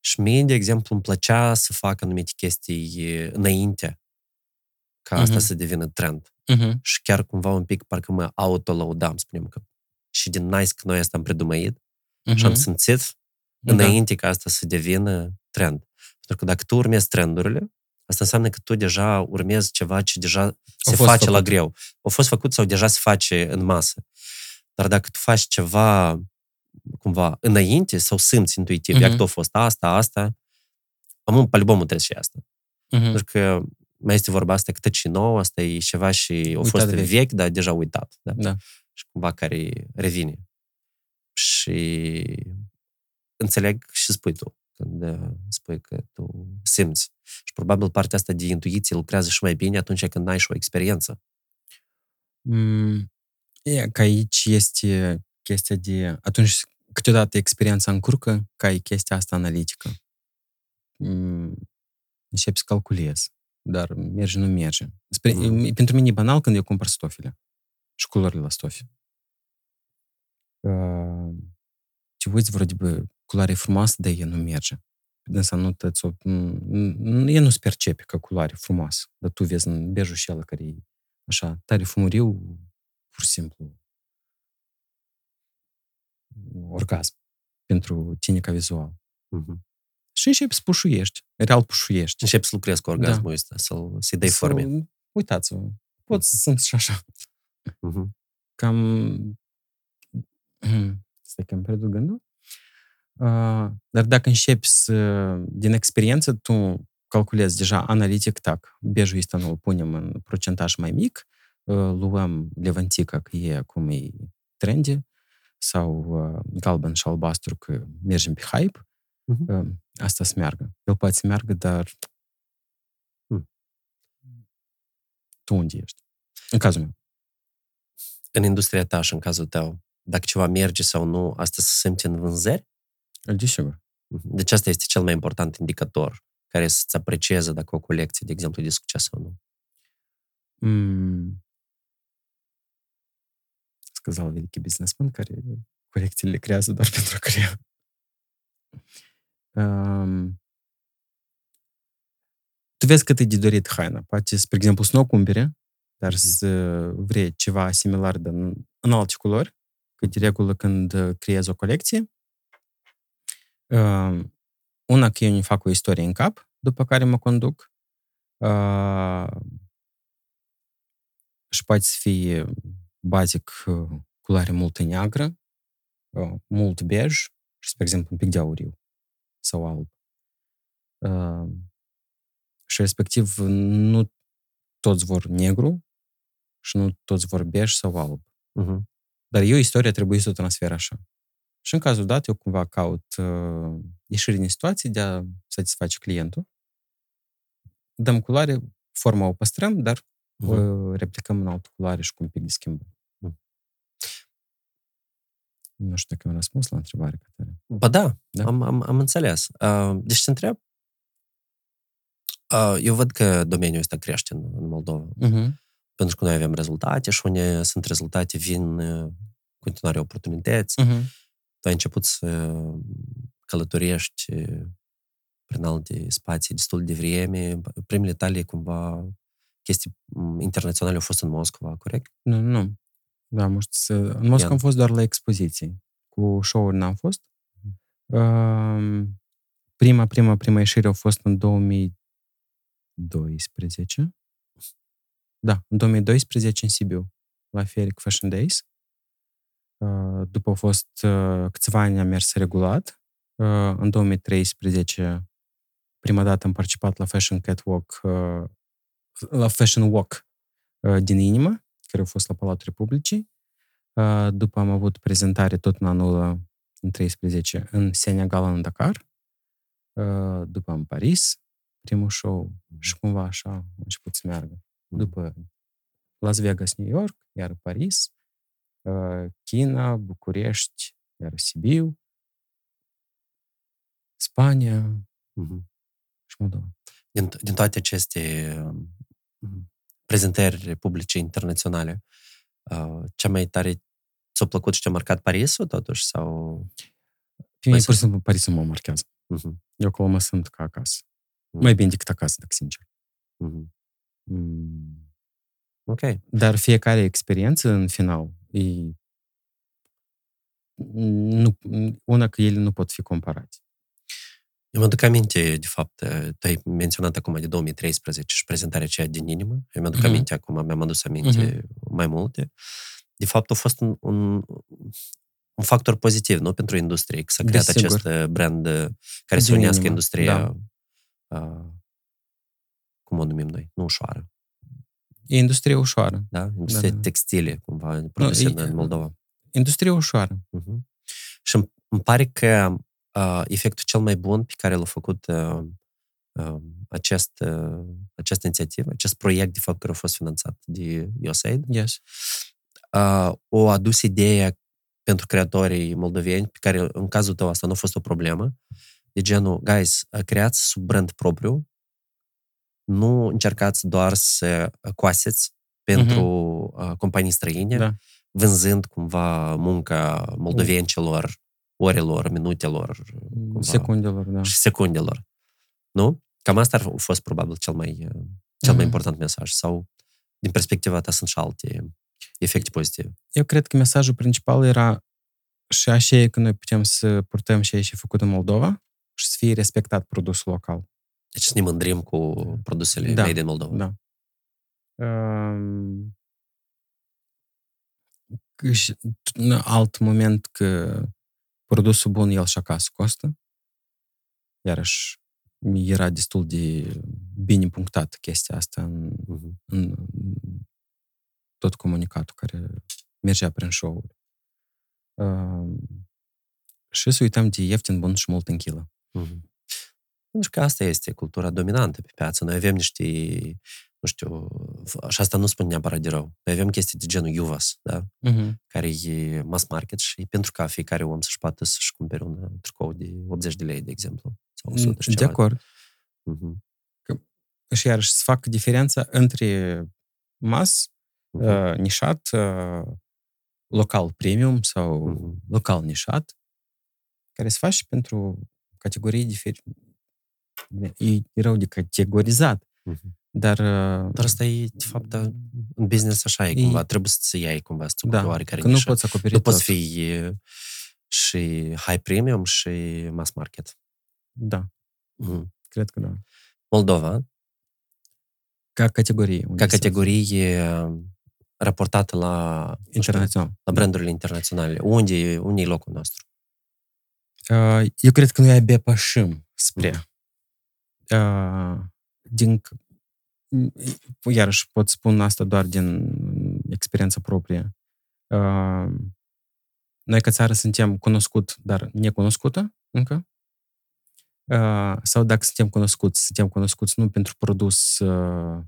și mie, de exemplu, îmi plăcea să fac anumite chestii e, înainte ca asta Mhm. să devină trend. Uh-huh. Și chiar cumva un pic parcă mă autolaudam, spunem că și din nice că noi asta am predumăit și am simțit Da. înainte ca asta să devină trend. Pentru că dacă tu urmezi trendurile, asta înseamnă că tu deja urmezi ceva ce deja se fost face la făcut. greu. A fost făcut sau deja se face în masă. Dar dacă tu faci ceva cumva înainte sau simți intuitiv, Mhm. mm-hmm. iar tu a fost asta, asta, am pe albumul trebuie și asta. Uh-huh. Pentru că mai este vorba asta că tot ce nou, asta e ceva și a Uitat fost de vechi. vechi. vechi, dar deja uitat. Da? Da. și cumva care revine. Și înțeleg și spui tu, când uh, spui că tu simți. Și probabil partea asta de intuiție lucrează și mai bine atunci când ai și o experiență. Mm, e că aici este chestia de... Atunci, câteodată experiența încurcă că ai chestia asta analitică. Mm, începi să calculezi, dar merge, nu merge. Spre, Mhm. Pentru mine e banal când eu cumpăr stofile și culorile la stofi. Uh, te uiți, vreo de culoare frumoasă, dar ea nu merge. Însă nu te ea nu-ți percepe că culoare frumoasă, dar tu vezi în bejul și ăla care e așa, tare fumuriu, pur și simplu orgasm pentru tine ca vizual. Mhm. Și începi să pușuiești, real pușuiești. Începi să lucrezi cu orgasmul ăsta, să-l, să-i dai Să- forme. Uitați-vă, pot să sunt și așa. Mhm. Cam... Stai că îmi pierd gândul. Uh, dar dacă începi să, din experiență, tu calculezi deja analitic, tac, bejul ăsta nu îl punem în procentaj mai mic, uh, luăm levantica, că e acum e trendy, sau uh, galben și albastru, că mergem pe hype, Mhm. uh, asta să meargă. El poate să meargă, dar Hmm. tu unde ești? În cazul meu. În industria ta și în cazul tău, dacă ceva merge sau nu, asta se simte în vânzări? Desigur. Mhm. Deci asta este cel mai important indicator care să-ți aprecieze dacă o colecție, de exemplu, e de succes sau nu. Mm. Сказал великий бизнесмен, care colecțiile creează doar pentru [LAUGHS] a crea. Um, tu vezi cât e de dorit haina. Poate, spre exemplu, să nu o cumpere, dar Mhm. să vrei ceva similar de în, în alte culori, că de regulă când uh, creezi o colecție, uh, una că eu îmi fac o istorie în cap, după care mă conduc, uh, și poate să fie bazic uh, culoare mult neagră, uh, mult bej și, spre exemplu, un pic de auriu sau alb. Uh, și respectiv nu toți vor negru și nu toți vor bej sau alb. Mhm. Dar eu istoria trebuie să o transfer așa. Și în cazul dat, eu cumva caut uh, ieșiri din situații de a satisface clientul. Dăm culoare, forma o păstrăm, dar Mhm. o replicăm în altă culoare și cu un pic de schimbări. Mhm. Nu știu dacă am răspuns la întrebare, Cătălin. Ba da, Da. Am, am, am înțeles. Uh, deci te întreb, uh, eu văd că domeniul ăsta crește în, în Moldova, Uh-huh. pentru că noi avem rezultate și unde sunt rezultate, vin uh, continuare oportunități. Uh-huh. Tu ai început să călătorești uh, prin alte spații destul de vreme. Primele tale, cumva, chestii m, internaționale au fost în Moscova, corect? Nu, nu. Da, mă știu să... În Moscova Ian. am fost doar la expoziții. Cu show-uri n-am fost. Um, prima, prima, prima ieșire a fost în 2012. Da, în 2012 în Sibiu, la Feric Fashion Days. Uh, După au fost uh, câțiva ani am mers regulat. Uh, În 2013, prima dată am participat la Fashion Catwalk, uh, la Fashion Walk uh, din inimă, care a fost la Palatul Republicii. Uh, După am avut prezentare tot în anul uh, în 13 în Senegal, în Dakar. Uh, După în Paris, primul show și cumva așa a început să meargă. După Las Vegas, New York, iar Paris, uh, China, București, iar Sibiu, Spania Mhm. și Moldova. din, din toate aceste um, prezentări publice internaționale, uh, cea mai tare ți-a plăcut și ți-a marcat Parisul, totuși? Sau... Pe mine, Păi pur și simplu, Parisul mă marchează. Mhm, Eu acolo mă simt ca acasă. Mhm. Mai bine decât acasă, dacă sincer. mhm. Mm. Ok. Dar fiecare experiență, în final, e... Nu, una că ele nu pot fi comparate. Eu mă duc aminte, de fapt, tu ai menționat acum de 2013 și prezentarea aceea din inimă. Eu mi-aduc Mhm. aminte acum, mi-am adus aminte mai multe. De fapt, a fost un, un, un factor pozitiv, nu? Pentru industrie, că s-a creat Desigur. acest uh, brand uh, care să Din unească inimă, industria, uh, cum o numim noi, nu ușoară, E industrie ușoară. da? Industria Da, da. textile, cumva, produse e- în, în Moldova. Industrie ușoară. Mhm. Și îmi, îmi pare că uh, efectul cel mai bun pe care l-a făcut uh, uh, acest, uh, această inițiativă, acest proiect, de fapt, care a fost finanțat de USAID, Yes. uh, o adus ideea pentru creatorii moldoveni, pe care în cazul tău asta nu a fost o problemă, de genul, guys, uh, creați sub brand propriu, nu încercați doar să coaseți pentru uh, companii străine, Da. vânzând cumva munca moldovencilor, orelor, minutelor cumva, Secundelor, da. și secundelor. Nu? Cam asta ar fi fost probabil cel mai, uh, cel mai Mhm. important mesaj. Sau, din perspectiva ta, sunt și alte efecte pozitive. Eu cred că mesajul principal era și așa e că noi putem să purtăm și și făcut în Moldova și să fie respectat produsul local. Deci să ne mândrim cu produsele Da, made in Moldova. Da. Um, că și în alt moment că produsul bun el și acasă costă. Iarăși era destul de bine punctat chestia asta în, Mhm. în tot comunicatul care mergea prin show-uri. Uh, și să uităm de ieftin, bun și mult în kilă. Mhm. Pentru că asta este cultura dominantă pe piață. Noi avem niște, nu știu, și asta nu spun neapărat de rău. Noi avem chestii de genul Uvas, da? Uh-huh. care e mass market și e pentru ca fiecare om să-și poată să-și cumpere un uh, tricou de 80 de lei, de exemplu. Sau 100 și De ceva. acord. Mhm. Și iarăși să fac diferența între mas, Mhm. uh, nișat, uh, local premium sau Mhm. local nișat, care se face pentru categorii diferite. Bine, E, e rău de categorizat, Mhm. Dar... uh, Dar asta e, de fapt, da, în business așa e E- cumva. Trebuie să iei cumva să da, oarecare că nu nișă. poți acoperi nu poți tot. fi e, și high premium și mass market. Da, Mhm. cred că da. Moldova, Ca categorie. ca Unicef. categorie raportată la, nu știu, Internațional. la brandurile internaționale. Unde, e- unde e locul nostru? Uh, Eu cred că noi abia pășim spre. Uh, Din, c- m- iarăși pot spun asta doar din experiență proprie. Uh, Noi ca țară suntem cunoscut, dar necunoscută încă. Uh, Sau dacă suntem cunoscuți, suntem cunoscuți nu pentru produs uh,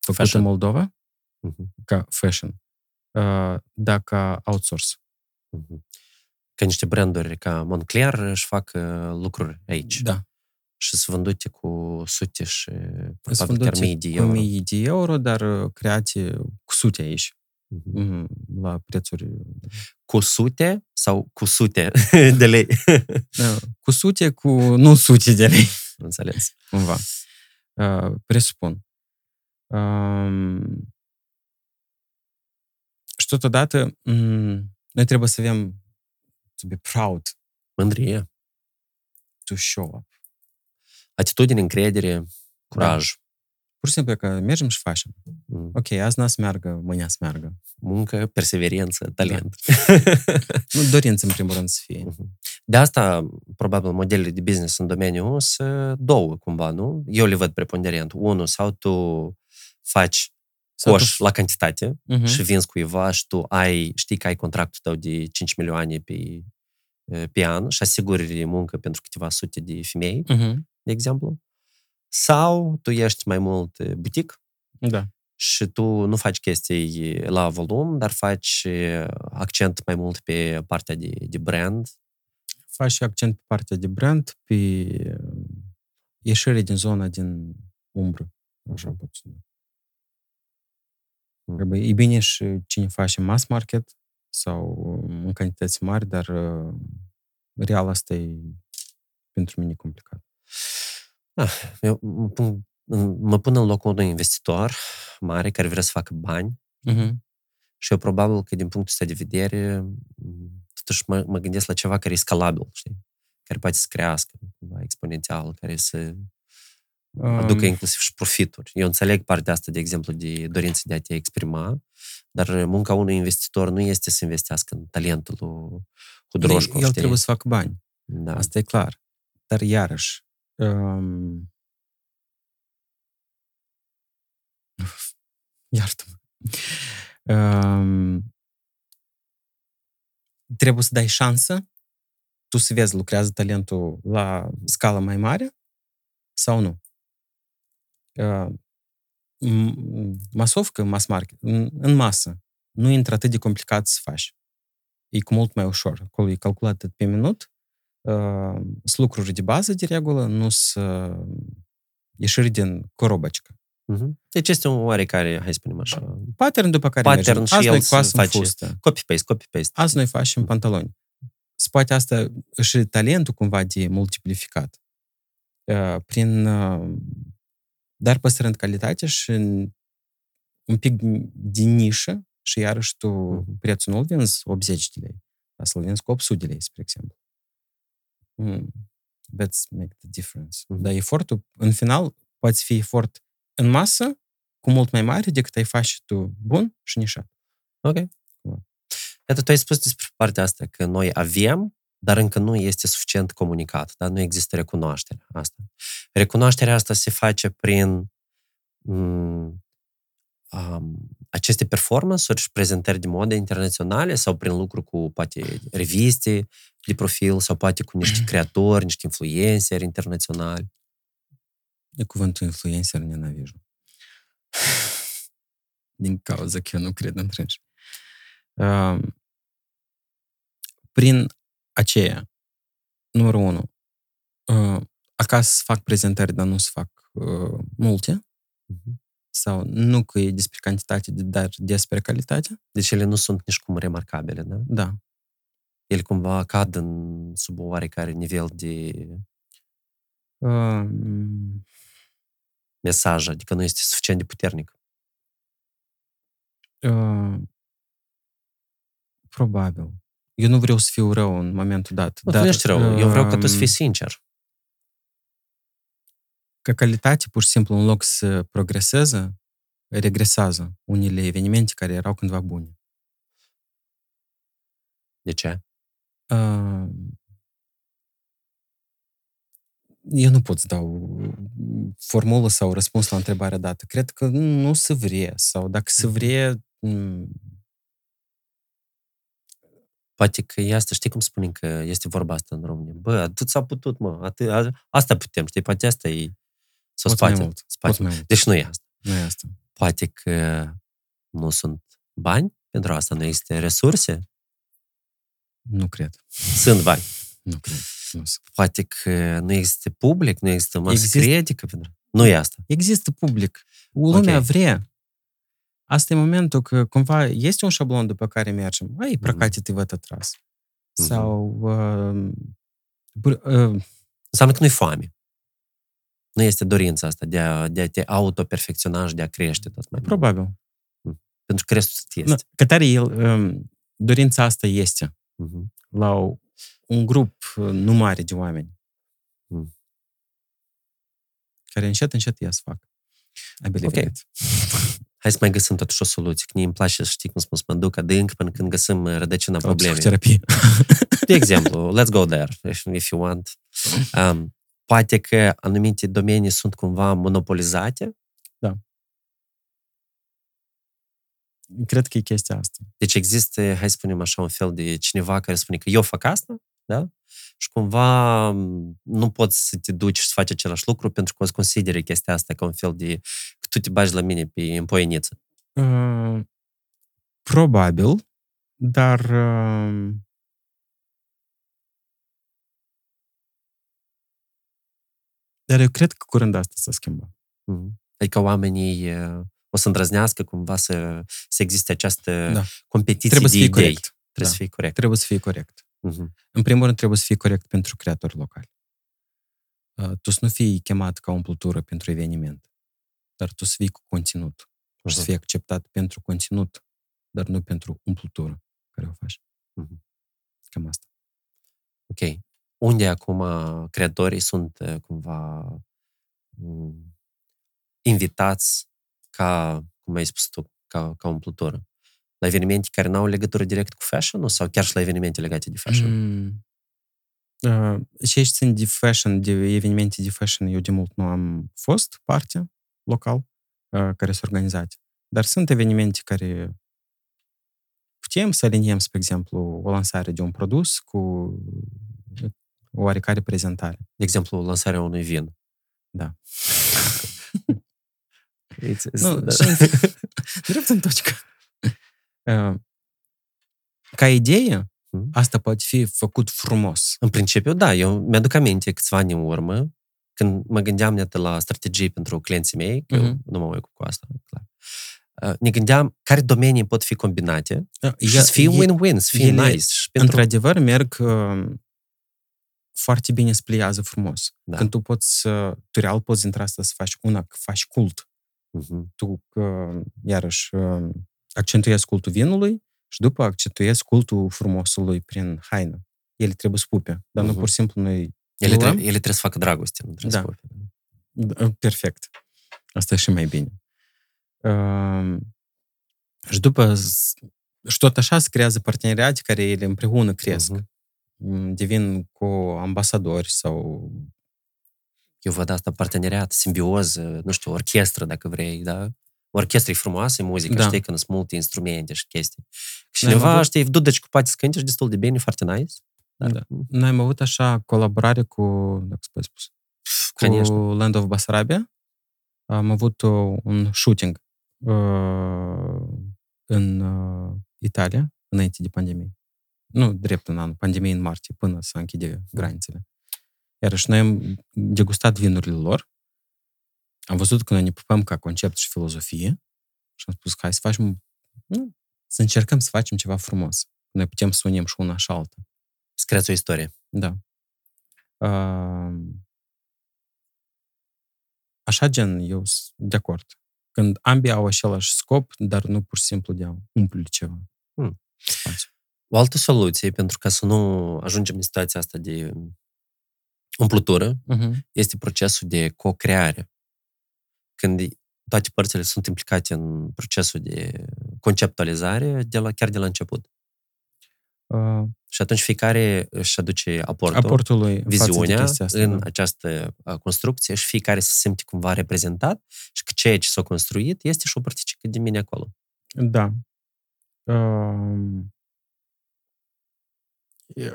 făcut Fashion. în Moldova, Mhm. ca fashion, uh, dar ca outsource. Mhm. Că niște branduri ca Moncler își fac uh, lucruri aici Da. Și sunt vândute cu sute și Sunt probabil chiar vândute mii de cu euro. mii de euro, dar uh, create cu sute aici, Mhm. mhm, la prețuri. Cu sute sau cu sute [LAUGHS] de lei? Da, Cu sute, cu nu sute de lei, [LAUGHS] Înțeles. cumva. Uh, Presupun. Um, Și totodată, m, noi trebuie să avem to be proud Mândrie, to show up. Atitudine, încredere, curaj, Pur și simplu că mergem și facem. Mm. Ok, azi n-a să meargă, mâine a să meargă. muncă, perseverență, talent. [LAUGHS] Nu dorință, în primul rând, să fie. Mhm. De asta, probabil, modelele de business în domeniu sunt două, cumva, nu? Eu le văd preponderent. Unul, sau tu faci Sau coș tu- la cantitate Mhm. și vinzi cuiva și tu ai, știi că ai contractul tău de 5 milioane pe, pe an și asiguri muncă pentru câteva sute de femei, Mhm. De exemplu. Sau tu ești mai mult eh, butic Da. și tu nu faci chestii la volum, dar faci eh, accent mai mult pe partea de, de brand. faci și accent pe partea de brand, pe uh, ieșire din zona din umbră. Așa Mhm. pot să zic. Mhm. Trebuie, e bine și cine face mass market sau um, în cantități mari, dar uh, real asta e pentru mine complicat. Eu mă pun, mă pun în locul unui investitor mare care vrea să facă bani Uh-huh. și eu probabil că din punctul ăsta de vedere m, totuși mă, mă gândesc la ceva care e scalabil, știi? Care poate să crească cumva exponențial, care să aducă inclusiv și profituri. Eu înțeleg partea asta, de exemplu, de dorință de a te exprima, dar munca unui investitor nu este să investească în talentul lui Hudroșcu, El știi? trebuie să facă bani. Da. Asta e clar. Dar iarăși, um, [LAUGHS] iartă-mă. Um, trebuie să dai șansă, tu să vezi, lucrează talentul la scală mai mare sau nu. Uh, m- masovcă, mass market, în, în masă, nu intră atât de complicat să faci. E cu mult mai ușor. Acolo e calculat atât pe minut, uh, sunt lucruri de bază de regulă, nu sunt ieșiri din corobăcică. Mhm. Deci este un oarecare, hai să spunem așa, Pattern după care Pattern mergem. și Azi el noi să coasăm face- fustă. copy-paste, copy-paste. Azi noi facem pantaloni. Și poate asta și talentul cumva de multiplificat. Uh, Prin, uh, dar păstrând calitatea și în- un pic de nișă și iarăși tu Mhm. prețul nu-l vinzi 80 de lei, dar să-l vinzi cu 800 de lei, spre exemplu. Mm. That's make the difference. Mhm. Dar efortul, în final, poate fi efort în masă, cu mult mai mare decât ai face tu bun și nișat. Ok. Da. Iată, tu ai spus despre partea asta, că noi avem, dar încă nu este suficient comunicat, dar nu există recunoaștere asta. Recunoașterea asta se face prin m, um, aceste performance-uri și prezentări de modă internaționale sau prin lucru cu, poate, reviste de profil sau poate cu niște [CLEARS THROAT] creatori, niște influenceri internaționali. E cuvântul influencer nenavijo. [SIGHS] Din cauza că eu nu cred în trânși. Uh, prin aceea, numărul unu, uh, acasă fac prezentări, dar nu să fac uh, multe, Mhm. Sau nu că e despre cantitate, dar despre calitate, Deci ele nu sunt nici cum remarcabile, da? da. Ele cumva cad în, sub o oarecare nivel de... Uh, mesaj, adică nu este suficient de puternic. Uh, probabil. Eu nu vreau să fiu rău în momentul dat. Nu, dar, tu ești rău. Eu vreau ca tu să fii sincer. Ca calitate, pur și simplu, în loc să progreseze, regresează unele evenimente care erau cândva bune. De ce? Uh, eu nu pot să dau formulă sau răspuns la întrebarea dată. Cred că nu se vrea sau dacă se vrea... Poate că e asta, știi cum spunem că este vorba asta în România? Bă, atât s-a putut, mă, atât, asta putem, știi, poate asta e sau Pot spate. mai mult, spate. pot mai mult. Deci nu e asta. Nu e asta. Poate că nu sunt bani pentru asta, nu există resurse. Nu cred. Sunt bani. Nu cred. Nu sunt. Poate că nu există public, nu există masă Există. critică pentru... Nu e asta. Există public. Lumea Ok. vrea. Asta e momentul că cumva este un șablon după care mergem. Ai, прокатит в этот раз. Mhm. Sau... Uh, br- uh, Înseamnă că nu e foame. Nu este dorința asta de a, de a te autoperfecționa și de a crește tot mai mult. probabil. Pentru că restul îți Nu, este. Că tare el, um, dorința asta este Mhm. la o- un grup uh, nu mare de oameni Mm. care încet, încet ia să fac. I believe Ok. in it. [LAUGHS] Hai să mai găsim totuși o soluție. Că mie îmi place să știi cum spun, să mă duc adânc până când găsim uh, rădăcina La problemei. psihoterapie. De exemplu, let's go there, if if you want. Um, poate că anumite domenii sunt cumva monopolizate, Cred că e chestia asta. deci există, hai să spunem așa, un fel de cineva care spune că eu fac asta, da? Și cumva m, nu poți să te duci și să faci același lucru pentru că o să consideri chestia asta ca un fel de că tu te bagi la mine pe împoieniță. Uh, probabil, dar uh, dar eu cred că curând asta s-a schimbat. Mhm. Adică oamenii uh, o să îndrăznească cumva să, să existe această Da. competiție Trebuie să de fii idei. corect. Trebuie Da. să fii corect. Trebuie să fii corect. Mhm. În primul rând, trebuie să fii corect pentru creatori locali. Uh, Tu să nu fii chemat ca umplutură pentru eveniment, dar tu să fii cu conținut. Și să Mhm. fii acceptat pentru conținut, dar nu pentru umplutură care o faci. Mhm. Cam asta. Ok. Unde acum creatorii sunt uh, cumva m, invitați ca, cum ai spus tu, ca, ca umplutură? La evenimente care nu au legătură direct cu fashion sau chiar și la evenimente legate de fashion? Mm. Uh, și aici țin de fashion, de evenimente de fashion, eu de mult nu am fost parte local uh, care sunt organizate. Dar sunt evenimente care putem să aliniem, spre exemplu, o lansare de un produs cu o oarecare prezentare. De exemplu, lansarea unui vin. Da. [LAUGHS] It's, it's, Nu, da. și- [LAUGHS] Drept în točcă. [LAUGHS] Uh, Ca idee, Mhm. asta poate fi făcut frumos. În principiu, da. Eu mi-aduc aminte câțiva ani în urmă, când mă gândeam iată, la strategii pentru clienții mei, că eu Mhm. nu mă mai ocup cu asta, clar. Uh, Ne gândeam care domenii pot fi combinate Uh, și e- să fie e- win-win, să fie ele, nice. Și pentru... Într-adevăr, merg uh, foarte bine se pliază frumos. Da. Când tu poți să, tu real poți dintre asta să faci una, că faci cult. Mhm. Tu, uh, iarăși, uh, accentuezi cultul vinului și după accentuezi cultul frumosului prin haină. Ele trebuie să pupe, dar nu Mhm. pur și simplu noi... Ele, luăm- trebuie, ele trebuie să facă dragoste, nu trebuie Da. să pupe. Da, Perfect. Asta e și mai bine. Uh, și după, s- și tot așa se creează parteneriate care ele împreună cresc. Mhm Mm, Devin cu ambasadori sau... Eu văd asta parteneriat, simbioză, nu știu, orchestră, dacă vrei, da? Orchestră e frumoasă, muzică, Da. știi, când sunt multe instrumente și chestii. Și Noi am cineva, avut- știi, dudeci cu poate să cânti și destul de bine, foarte nice. Dar, Da. Noi am avut așa colaborare cu, dacă se poate spus, cu Конечно. Land of Basarabia. Am avut uh, un shooting uh, în uh, Italia, înainte de pandemie. Nu drept în anul pandemiei, în martie, până să închide granițele. Iarăși noi am degustat vinurile lor, am văzut că noi ne pupăm ca concept și filozofie și am spus că hai să facem, nu, să încercăm să facem ceva frumos. Noi putem să unim și una și alta. Să creați o istorie. Da. Uh, așa gen, eu sunt de acord. Când ambii au același scop, dar nu pur și simplu de a umple ceva. Hmm. Spațiu. O altă soluție pentru ca să nu ajungem în situația asta de umplutură Uh-huh. este procesul de co-creare. Când toate părțile sunt implicate în procesul de conceptualizare de la, chiar de la început. Uh, Și atunci fiecare își aduce aportul, aportul lui față de viziunea chestia asta, în da. această a, construcție și fiecare se simte cumva reprezentat și că ceea ce s-a construit este și o părticică de mine acolo. Da. Um,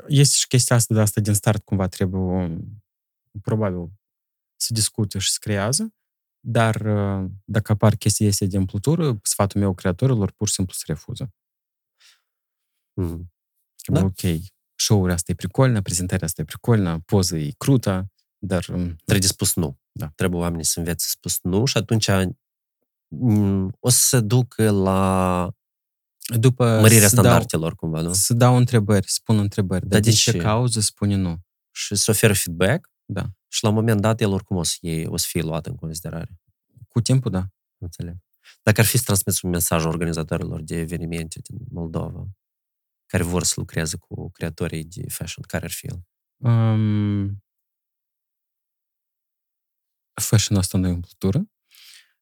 Este și chestia asta de asta din start cumva trebuie um, probabil să discute și să creează, dar uh, dacă apar chestii astea de umplutură, sfatul meu creatorilor pur și simplu se refuză. Mm. Că, Da. da. ok, show-ul asta e pricolnă, prezentarea asta e pricolnă, poză e crută, dar um, Trebuie de spus nu. Da. Trebuie oamenii să învețe să spus nu și atunci mm, o să se ducă la după mărirea să dau, standardelor cumva, nu? să dau întrebări, să pun întrebări, dar Dar din de ce ce? cauză spune nu? Și să oferă feedback Da. și la un moment dat el oricum o să, iei, o să fie luat în considerare. Cu timpul, da. Înțeleg. Dacă ar fi să transmis un mesaj organizatorilor de evenimente din Moldova care vor să lucreze cu creatorii de fashion, care ar fi el? Um, fashion asta nu e umplutură.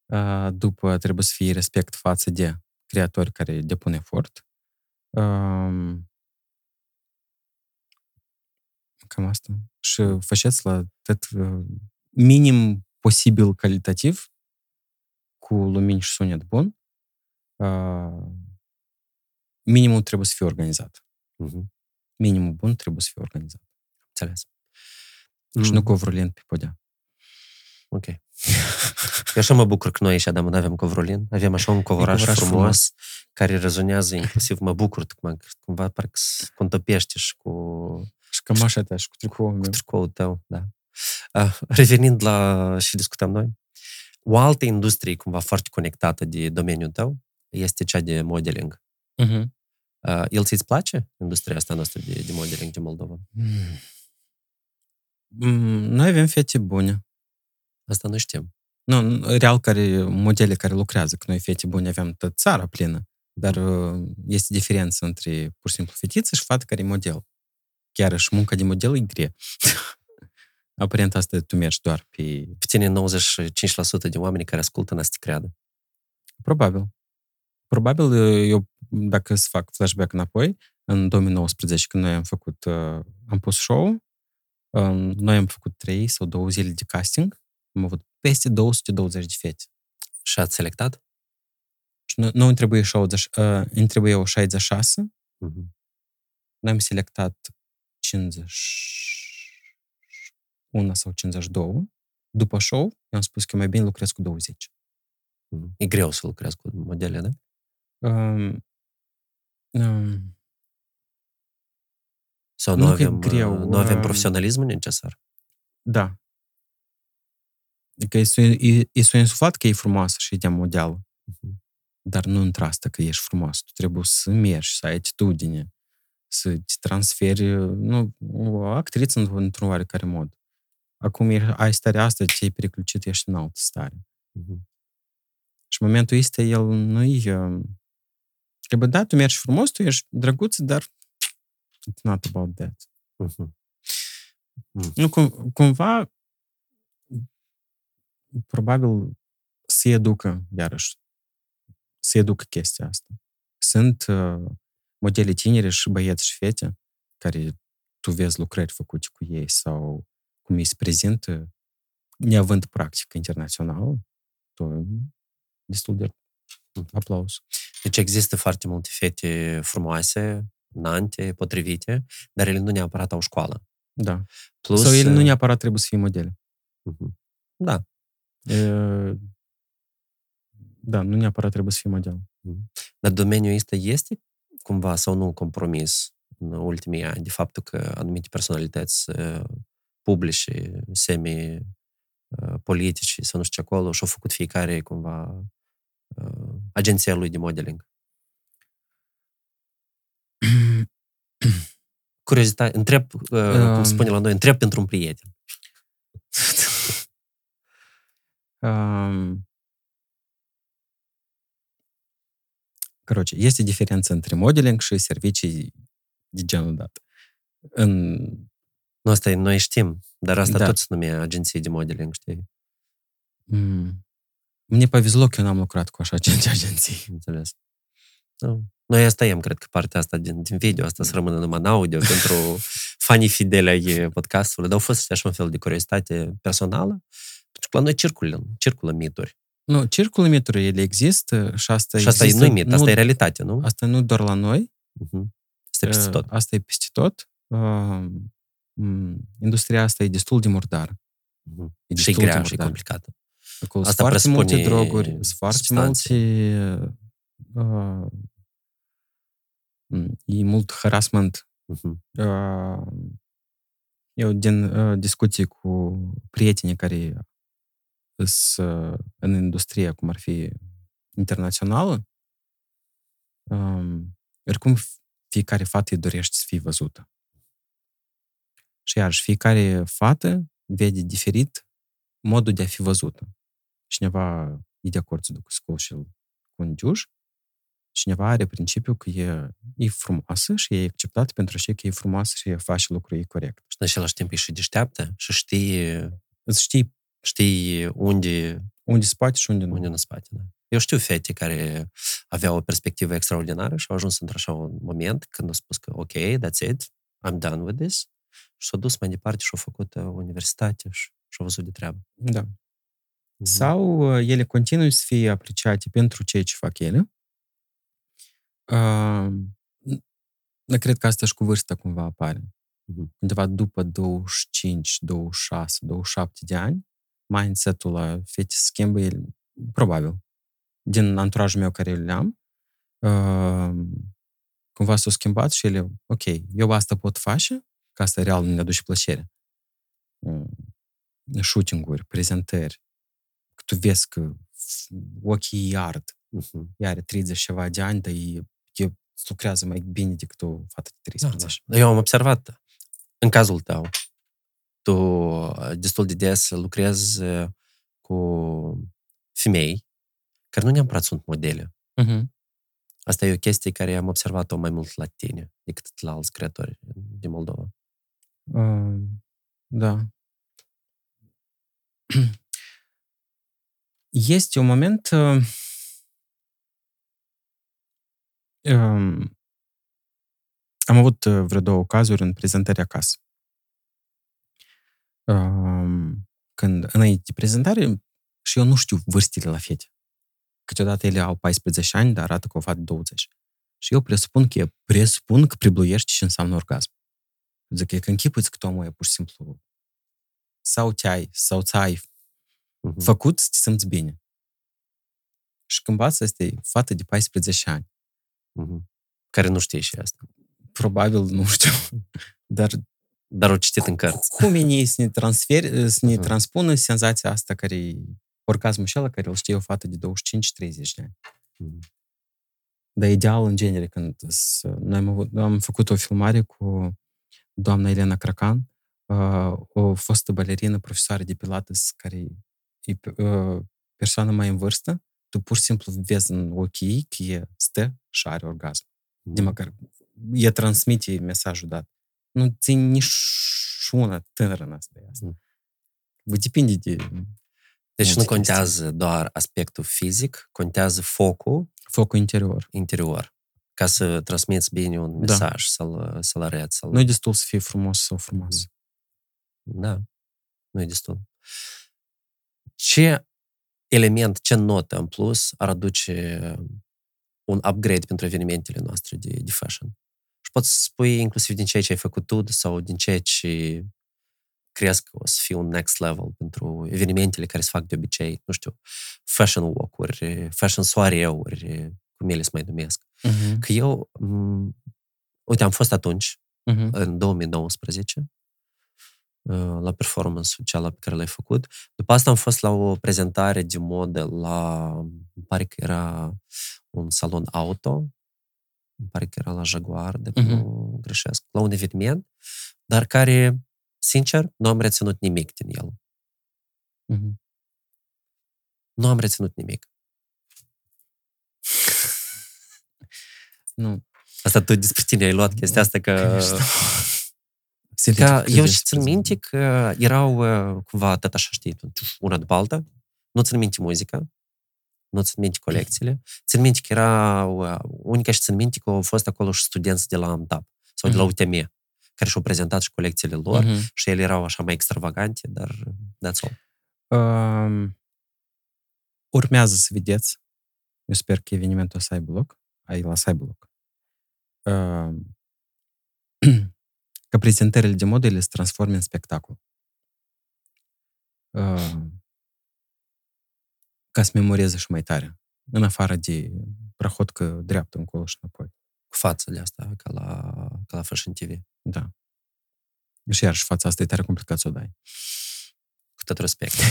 Uh, după trebuie să fie respect față de creatori care depun efort. Um, cam asta. Și faceți la tot uh, minim posibil calitativ, cu lumini și sunet bun. Uh, minimul trebuie să fie organizat. Mhm. Minimul bun trebuie să fie organizat. Înțeles. Și Mm, nu covrolin pe podea. Ok. Eu așa mă bucur că noi aici, Adam, nu avem covrolin. Avem așa un covoraș covoraș frumos, frumos. care rezonează inclusiv. Mă bucur cum, cumva parcă se contopește și cu, Și cămașa ta și cu tricoul cu meu. tricoul tău. Da. Uh, revenind la și discutăm noi, o altă industrie cumva foarte conectată de domeniul tău este cea de modeling. Uh-huh. Uh, el ți-ți place, industria asta noastră de, de modeling din Moldova? Mm, Noi avem fete bune. Asta nu știm. Nu, real care, modele care lucrează, că noi fete bune avem tot țara plină, dar uh, este diferență între pur și simplu fetiță și fată care e model. Chiar și munca de model e grea. [LAUGHS] Aparent asta tu mergi doar pe... Pe tine 95% de oameni care ascultă n să te creadă. Probabil. Probabil, uh, eu, dacă să fac flashback înapoi, în 2019, când noi am făcut, uh, am pus show, um, noi am făcut trei sau două zile de casting, am avut peste 220 de fete. Și ați selectat? Și nu, nu îmi trebuie, 60, uh, îmi trebuie o 66, Mhm. noi am selectat 51 sau 52. După show, eu am spus că mai bine lucrez cu 20. Mhm. E greu să lucrezi cu modele, da? Um, um, Sau nu, Nu că e avem, greu, uh, nu avem um, profesionalismul necesar? da. Adică e, e, e s-o insuflat că e frumoasă și e de model, Mhm. dar nu într asta că ești frumos. Tu trebuie să mergi, să ai atitudine, să-ți transferi nu, o actriță în- într-un oarecare mod. Acum e- ai starea asta, ți-ai periclucit, ești în altă stare. Mhm. Și în momentul ăsta el nu e... Că, bă, da, tu mergi frumos, tu ești drăguț, dar it's not about that. Mhm. Nu, cum, cumva, probabil se educă, iarăși, se educă chestia asta. Sunt uh, modele tinere și băieți și fete care tu vezi lucrări făcute cu ei sau cum ei se prezintă, neavând practică internațională, tu destul de aplauz. Deci există foarte multe fete frumoase, nante, potrivite, dar ele nu neapărat au școală. Da. Plus, Sau ele nu uh, neapărat trebuie să fie modele. mhm. Da. E, Da, nu neapărat trebuie să fie model. Dar domeniul ăsta este cumva sau nu un compromis în ultimii ani de faptul că anumite personalități uh, publice, semi uh, politici sau nu știu ce acolo și-au făcut fiecare cumva uh, agenția lui de modeling. Curiozitate, întreb, uh, cum Um. spune la noi, întreb pentru un prieten. Um, Короче, este diferență între modeling și servicii de genul dat. În... Nu, asta e, noi știm, dar asta Da. tot se numea agenții de modeling, știi? Mm. Мне повезло că eu n-am lucrat cu așa cinci agenții. [LAUGHS] Înțeles. Da. Noi asta tăiem, cred că partea asta din, din video, asta să rămână numai în audio pentru [LAUGHS] fanii fideli ai podcastului, dar au fost așa un fel de curiozitate personală, pentru că la noi circulă, circulă mituri. Nu, circulul mituri, ele există și asta și asta există, e nu mit, asta e realitate, nu? Asta nu doar la noi, Uh-huh. Asta e peste tot. Uh, Asta e peste tot. Uh, m, Industria asta e destul de murdară. Uh-huh. E Și destul de grea și murdară. complicată. Acolo Asta sunt foarte multe presupune droguri, sunt foarte substanțe. multe... Uh, m, e mult harassment. Uh-huh. Uh, eu din uh, discuții cu prieteni care sunt uh, în industrie, cum ar fi internațională, um, oricum fiecare fată îi dorește să fie văzută. Și iarăși, fiecare fată vede diferit modul de a fi văzută. Cineva e de acord să ducă scol cu un duș, cineva are principiul că e, e frumoasă și e acceptată pentru ce că e frumoasă și face lucrurile corect. Și în același timp e și deșteaptă și știi, Îți știi știi unde, unde se poate și unde nu. unde în spate. Da. Eu știu fete care aveau o perspectivă extraordinară și au ajuns într-așa un moment când au spus că ok, that's it, I'm done with this și s-au dus mai departe și au făcut uh, universitate și, și au văzut de treabă. Da. Mhm. Sau uh, ele continuă să fie apreciate pentru ceea ce fac ele. Uh, n- cred că asta și cu vârsta cumva apare. Mhm. Undeva după 25, 26, 27 de ani, mindset-ul la fete se schimbă, el, probabil. Din anturajul meu care le-am, uh, cumva s-au schimbat și ele, ok, eu asta pot face, că asta real nu ne aduce plăcere. Uh, shooting-uri, prezentări, că tu vezi că f- ochii îi ard, Mhm. ea are 30 ceva de ani, dar e, e lucrează mai bine decât o fată de Da, 13. da. Eu am observat, în cazul tău, tu uh, destul de des lucrezi uh, cu femei care nu neapărat sunt modele. Mhm. Asta e o chestie care am observat-o mai mult la tine decât la alți creatori din Moldova. Uh, da. [CLEARS THROAT] Este un moment uh, um, am avut uh, vreo două cazuri în prezentări acasă. Um, când înainte de prezentare și eu nu știu vârstile la fete. Câteodată ele au 14 ani, dar arată că o fac 20. Și eu presupun că, presupun că pribluiești ce înseamnă orgasm. Zic, e că închipuiți că tu omul e pur și simplu sau te-ai, sau ți-ai Mhm. făcut să te simți bine. Și când bați asta e fată de 14 ani. Mhm. Care nu știe și asta. Probabil, nu știu, [LAUGHS] dar Dar o citit în cărți. cum e ei să ne, transfer, [LAUGHS] să ne Mhm. transpună senzația asta care e orgasmul și ăla care îl știe o fată de 25-30 de ani. Mhm. Dar ideal, în genere, când s- noi am, avut, am făcut o filmare cu doamna Elena Cracan, uh, o fostă balerină, profesoară de pilates, care e pe- uh, persoană mai în vârstă, tu pur și simplu vezi în ochii ei că e stă și are orgasm. De măcar e transmite mesajul dat. Nu țin nici una tânără în asta. e asta. Mhm. Vă depinde de Deci nu multe contează doar aspectul fizic, contează focul focul interior. interior ca să transmiți bine un Da. mesaj, să-l, să-l arăți. Să-l... Nu e destul să fie frumos sau frumos. Da, nu e destul. Ce element, ce notă în plus ar aduce un upgrade pentru evenimentele noastre de, de fashion? Și poți să spui inclusiv din ceea ce ai făcut tu sau din ceea ce crezi că o să fie un next level pentru evenimentele care se fac de obicei, nu știu, fashion walk-uri, fashion soareuri, cum ele se mai numesc. Mhm. Că eu, m- uite, am fost atunci, Mhm. în 2019, uh, la performance-ul cealaltă pe care l-ai făcut. După asta am fost la o prezentare de modă la, îmi pare că era un salon auto, îmi pare că era la Jaguar, de Mhm. nu greșesc, la un eveniment, dar care, sincer, nu am reținut nimic din el. Mhm. Nu am reținut nimic. Nu. Asta tu despre tine ai luat chestia asta că... Se Că ridică [LAUGHS] eu de și țin despre- minte că erau uh, cumva tot așa, știi, una după alta. Nu țin minte muzica, nu țin minte colecțiile. Țin minte că erau, uh, unica și țin minte că au fost acolo și studenți de la AMTAP sau de la Mhm. UTM, care și-au prezentat și colecțiile lor Mhm. și ele erau așa mai extravagante, dar uh, that's all. Um, urmează să vedeți. Eu sper că evenimentul o să aibă loc. Ai la să aibă loc. Um, [CLEARS THROAT] că prezentările de modă ele se transforme în spectacol. Um, ca să memoreze și mai tare. În afară de prahotcă dreaptă încolo și înapoi. Cu fațele astea, ca la, ca la Fashion TV. Da. Și iarăși fața asta e tare complicat să o dai. Cu tot respect. [LAUGHS]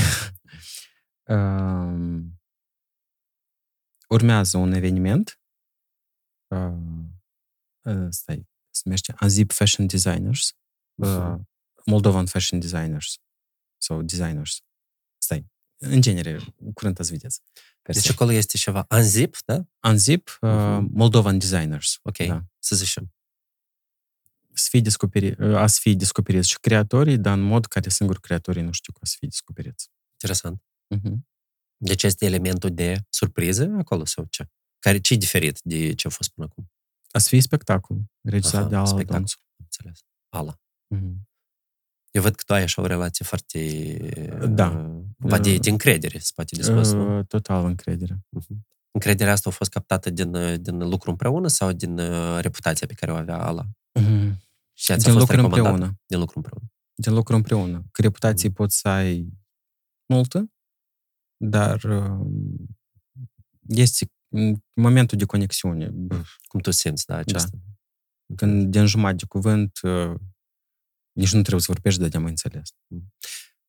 Um, urmează un eveniment. Uh, uh, stai, se numește Anzip Fashion Designers. Uh, Mhm. Moldovan Fashion Designers. Sau Designers. Stai. În genere, curând ați vedeți. Deci acolo este ceva Anzip, da? Anzip, uh, Mhm. Moldovan Designers. Ok, Da. să zicem. Să fie descoperi, uh, a să fie descoperiți și creatorii, dar în mod care singur creatorii nu știu că o să fie descoperiți. Interesant. Uh-huh. Deci este elementul de surpriză acolo sau ce? Care, ce e diferit de ce a fost până acum? A să fie spectacol, regizat Aha, de Ala spectacol. Donțu. Înțeles. Ala. Mhm. Eu văd că tu ai așa o relație foarte... Da. uh, Cumva de, Uh, de încredere, se poate de spus, nu? Uh, Total încredere. Mhm. Încrederea asta a fost captată din, uh, din lucru împreună sau din uh, reputația pe care o avea Ala? Mhm. Și ți-a Din fost lucru recomandată? împreună. Din lucru împreună. Din lucru împreună. Că reputație poți să ai multă, dar uh, este în momentul de conexiune. Bă, Cum tu simți, da, aceasta? Când din jumătate de cuvânt uh, nici nu trebuie să vorbești, dar de-am înțeles.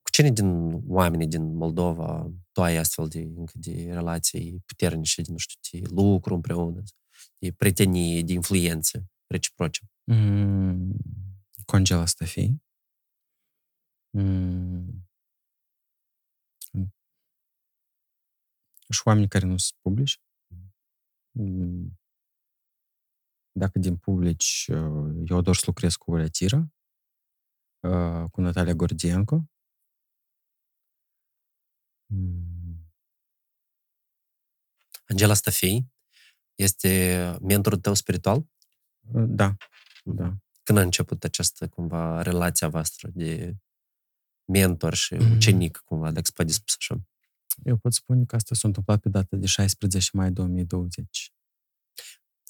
Cu cine din oamenii din Moldova tu ai astfel de, încă de relații puternice, de, nu știu, de lucru împreună, de prietenie, de influențe reciproce? Mm, Congela asta fi. Mm. Și oameni care nu sunt publici. Mm. Dacă din publici, uh, eu ador să lucrez cu Olea Tira, uh, cu Natalia Gordienko. Mm. Angela Stafei este mentorul tău spiritual? Uh, Da, da. Când a început această, cumva, relația voastră de mentor și Mhm. ucenic, cumva, dacă se poate spus așa? Eu pot spune că asta s-a întâmplat pe data de 16 mai 2020.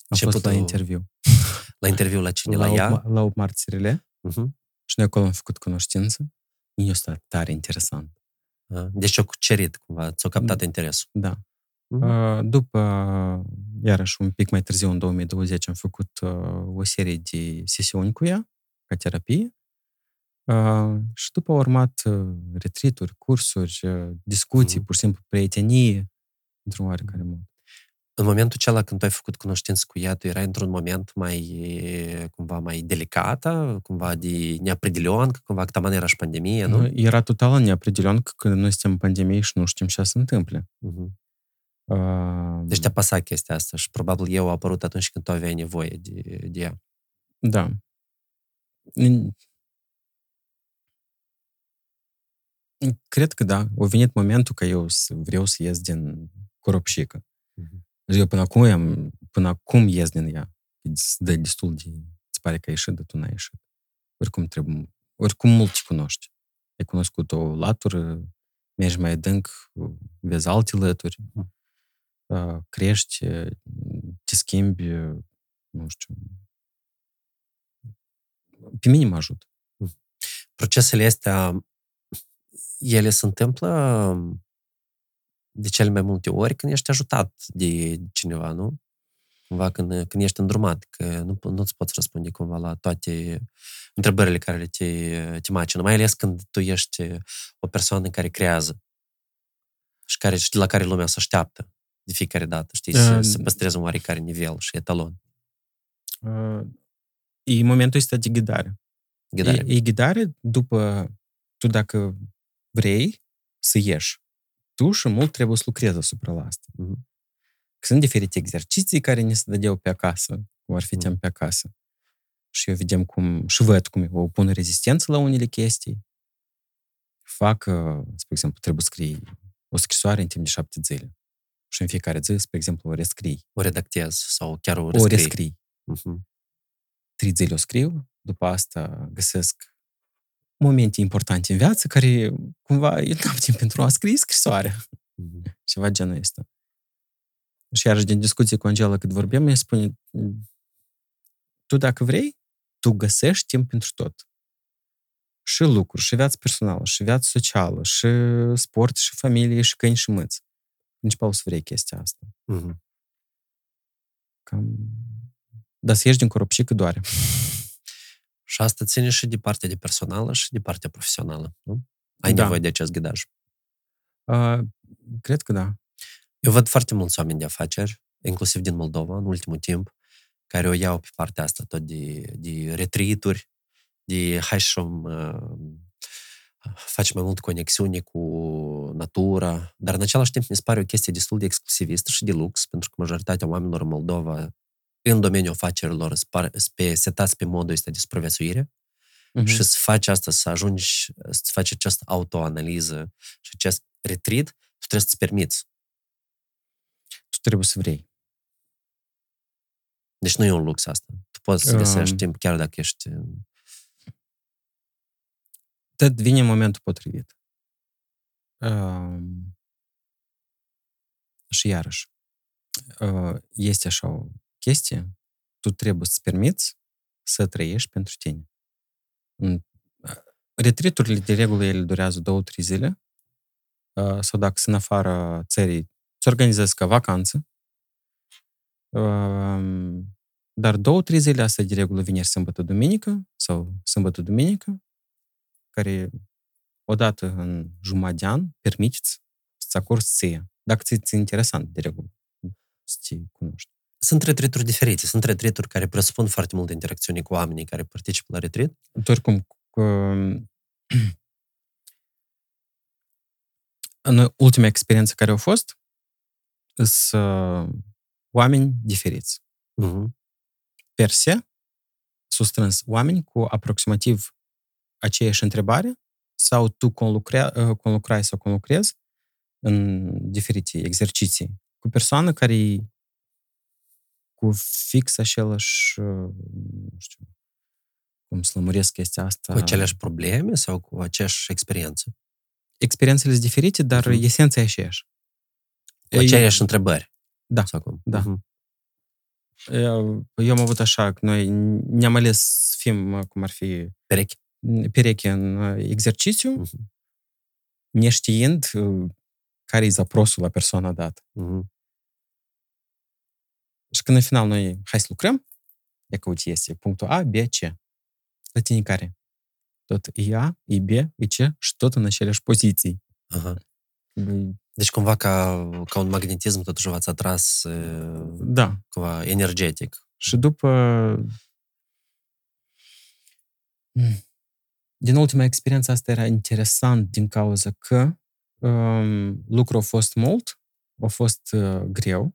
Am fost la Începutul- interviu. La interviu la cine? La, la, ea? 8, la 8 marțirile Uh-huh. Și noi acolo am făcut cunoștință. E asta tare interesant. Deci o cucerit, cumva, ți-a captat interesul. Da. Mhm. Uh, După, iarăși un pic mai târziu, în 2020, am făcut uh, o serie de sesiuni cu ea, ca terapie. Uh, și după au urmat uh, retrituri, cursuri, uh, discuții, Mhm. pur și simplu prietenie, într-un oarecare mod. În momentul acela când tu ai făcut cunoștință cu ea, tu erai într-un moment mai, cumva, mai delicată, cumva de neapredilion, că cumva că taman era și pandemie, nu? Nu? Era total neapredilion că când noi suntem în pandemie și nu știm ce se întâmple. Mhm. Uh, Deci te-a pasat chestia asta și probabil eu a apărut atunci când tu aveai nevoie de, de ea. Da. În- Cred că da. A venit momentul că eu să vreau să ies din coropșică. Mhm. Deci eu până acum, am, până acum ies din ea. Îți dă destul de... Îți pare că ai ieșit, dar tu n-ai ieșit. Oricum trebuie... Oricum mult te cunoști. Ai cunoscut o latură, mergi mai adânc, vezi alte lături, Mhm. uh, crești, te schimbi, nu știu. Pe mine mă ajută. Procesele astea, ele se întâmplă de cele mai multe ori când ești ajutat de cineva, nu? Cumva când, când ești îndrumat, că nu, nu-ți poți răspunde cumva la toate întrebările care te, te macină, mai ales când tu ești o persoană care creează și care, și la care lumea se așteaptă de fiecare dată, știi, să, Uh, să păstrezi un oarecare nivel și etalon. Uh, E momentul ăsta de ghidare. Ghidare. E, e ghidare după tu dacă vrei să ieși tu și mult trebuie să lucrezi asupra la asta. Mhm. Că sunt diferite exerciții care ne se dădeau pe acasă, cum ar fi Mhm. timp pe acasă. Și eu vedem cum, și văd cum eu pun rezistență la unele chestii. Fac, uh, spre exemplu, trebuie să scrii o scrisoare în timp de șapte zile. Și în fiecare zi, spre exemplu, o rescrii. O redactez sau chiar o O rescrii. rescrii. Mhm. Trei zile o scriu, după asta găsesc momente importante în viață care cumva eu n-am timp pentru a scrie scrisoare. Mhm. [LAUGHS] Ceva genul ăsta. Și iarăși din discuție cu Angela cât vorbim, ea spune tu dacă vrei, tu găsești timp pentru tot. Și lucruri, și viață personală, și viață socială, și sport, și familie, și câini, și mâți. Principal să vrei chestia asta. Mhm. Cam... Dar să ieși din coropșică doare. Și asta ține și de partea de personală și de partea profesională, nu? Ai Da. nevoie de acest ghidaj. Uh, cred că da. Eu văd foarte mulți oameni de afaceri, inclusiv din Moldova, în ultimul timp, care o iau pe partea asta tot de, de retreat-uri, de hai și uh, faci mai mult conexiune cu natura, dar în același timp mi se pare o chestie destul de exclusivistă și de lux, pentru că majoritatea oamenilor în Moldova, în domeniul afacerilor, sunt pe, setați pe modul ăsta de supraviețuire Mhm. și să faci asta, să ajungi, să faci această autoanaliză și acest retreat, tu trebuie să-ți permiți. Tu trebuie să vrei. Deci nu e un lux asta. Tu poți să găsești Um. timp chiar dacă ești... Tot vine momentul potrivit. Um, și iarăși, uh, este așa o chestie, tu trebuie să-ți permiți să trăiești pentru tine. Mm, Retriturile, de regulă, ele durează două, trei zile, uh, sau dacă sunt în afara țării, îți organizezi ca vacanță, Um, dar două, trei zile astea de regulă vineri, sâmbătă, duminică sau sâmbătă, duminică, care odată în jumătate de an permiteți să-ți acorzi ție. Dacă ți e interesant, de regulă, să te cunoști. Sunt retreat diferite. Sunt retreat care presupun foarte multă interacțiune cu oamenii care participă la retreat. Tu oricum, um, în ultima experiență care au fost, sunt uh, oameni diferiți. Mhm. per se, s-au strâns oameni cu aproximativ aceeași întrebare sau tu conlucrea, conlucrai sau conlucrezi în diferite exerciții cu persoană care e cu fix același, nu știu, cum să lămuresc chestia asta. Cu aceleași probleme sau cu aceeași experiență? Experiențele sunt diferite, dar Mhm. esența e aceeași. Cu aceleași întrebări? Da. Sau cum? Da. Mhm. Eu, eu am avut așa, că noi ne-am ales să fim, cum ar fi, Perechi? pereche în uh, exercițiu, Mhm. neștiind uh, care e zaprosul la persoana dată. Mhm. Și când în final noi, hai să lucrăm, e că uite, este punctul A, B, C. La tine care? Tot e A, e B, e C și tot în aceleași poziții. Aha. Băi, Deci cumva ca, ca un magnetism totuși v-ați atras e, Da. cumva energetic. Și după... Din ultima experiență asta era interesant din cauza că um, lucrul a fost mult, a fost uh, greu, um,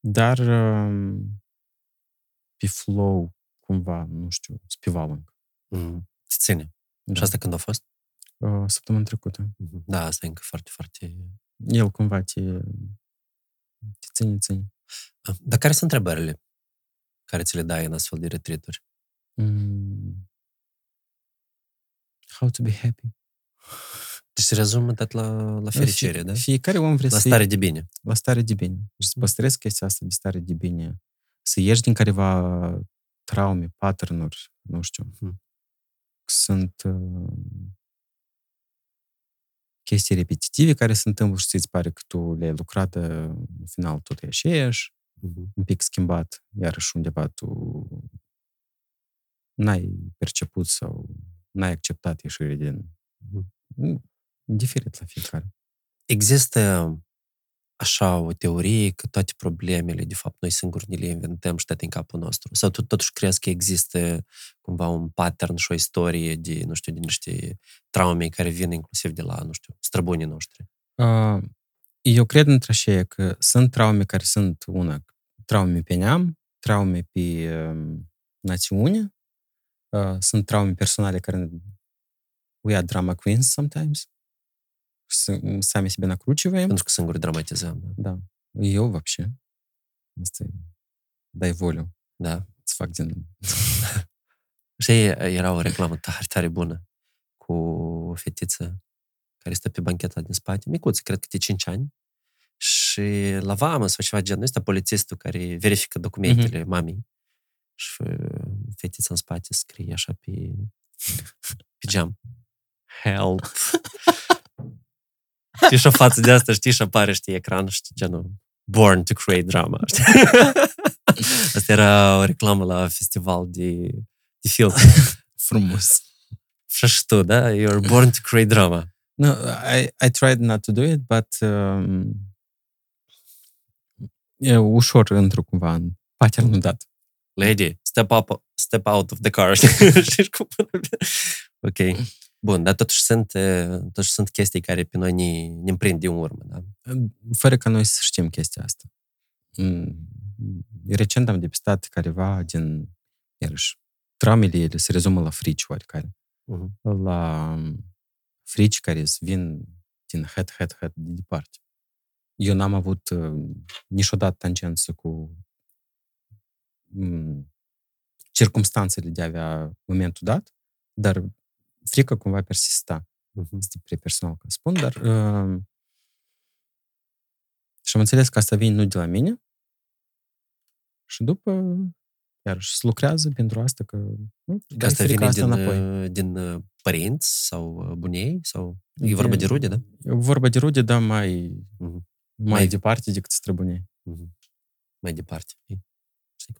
dar um, pe flow cumva, nu știu, spival încă. Mhm. Ți ține. Da. Și asta când a fost? Uh, săptămâna trecută. Mhm. Da, asta e încă foarte, foarte... El cumva te, te ține, ține. Ah, Dar care sunt întrebările care ți le dai în astfel de retreat-uri? Mm. How to be happy. Deci se rezumă tot la, la fericire, da? Fiecare om vrea La să stare de bine. la stare de bine. Și să păstrezi chestia asta de stare de bine. Să ieși din careva traume, pattern-uri, nu știu. Mhm. Sunt uh, chestii repetitive care se întâmplă și ți pare că tu le-ai lucrat, uh, în final tot e aceeași, Mhm. un pic schimbat, iarăși undeva tu n-ai perceput sau n-ai acceptat ieșire din... Mhm. Mm, Diferit la fiecare. Există așa o teorie că toate problemele, de fapt, noi singuri ne le inventăm și toate în capul nostru? Sau tu totuși crezi că există cumva un pattern și o istorie de, nu știu, de niște traume care vin inclusiv de la, nu știu, străbunii noștri? Uh, eu cred între așa că sunt traume care sunt una, traume pe neam, traume pe uh, națiune, uh, sunt traume personale care we are drama queens sometimes, сами себя накручиваем. Pentru că singuri dramatizăm. Da. da. Eu, вообще. Asta e. Dai volю. Da. Îți fac din... Știi, era o reclamă tare, tare bună cu o fetiță care stă pe bancheta din spate, micuță, cred că de 5 ani, și la vamă sau ceva genul ăsta, polițistul care verifică documentele mm-hmm. mamei și fetița în spate scrie așa pe, pe geam. Help! Știi, și o față de asta, știi, și apare, știi, ecran, știi, genul Born to create drama, știi? [LAUGHS] Asta era o reclamă la festival de, de film. Frumos. Și tu, da? You're born to create drama. No, I, I tried not to do it, but um, e ușor într-o cumva în pattern dat. Lady, step up, step out of the car. [LAUGHS] Știi cum? ok. Bun, dar totuși sunt, totuși sunt chestii care pe noi ne, ne împrind din urmă, da? Fără ca noi să știm chestia asta. Mm, recent am depistat careva din, iarăși, traumele ele se rezumă la frici oarecare. Uh-huh. La frici care vin din head, head, head de departe. Eu n-am avut uh, niciodată tangență cu um, circumstanțele de a avea momentul dat, dar frica cumva persista. Uh-huh. Este prea personal că spun, dar uh, și am înțeles că asta vine nu de la mine și după iarăși se lucrează pentru asta că nu, că asta vine asta din, înapoi. din părinți sau bunei? Sau e de, vorba de rude, da? E vorba de rude, dar mai, uh-huh. mai, mai departe decât străbunei. Uh-huh. Mai departe. [LAUGHS]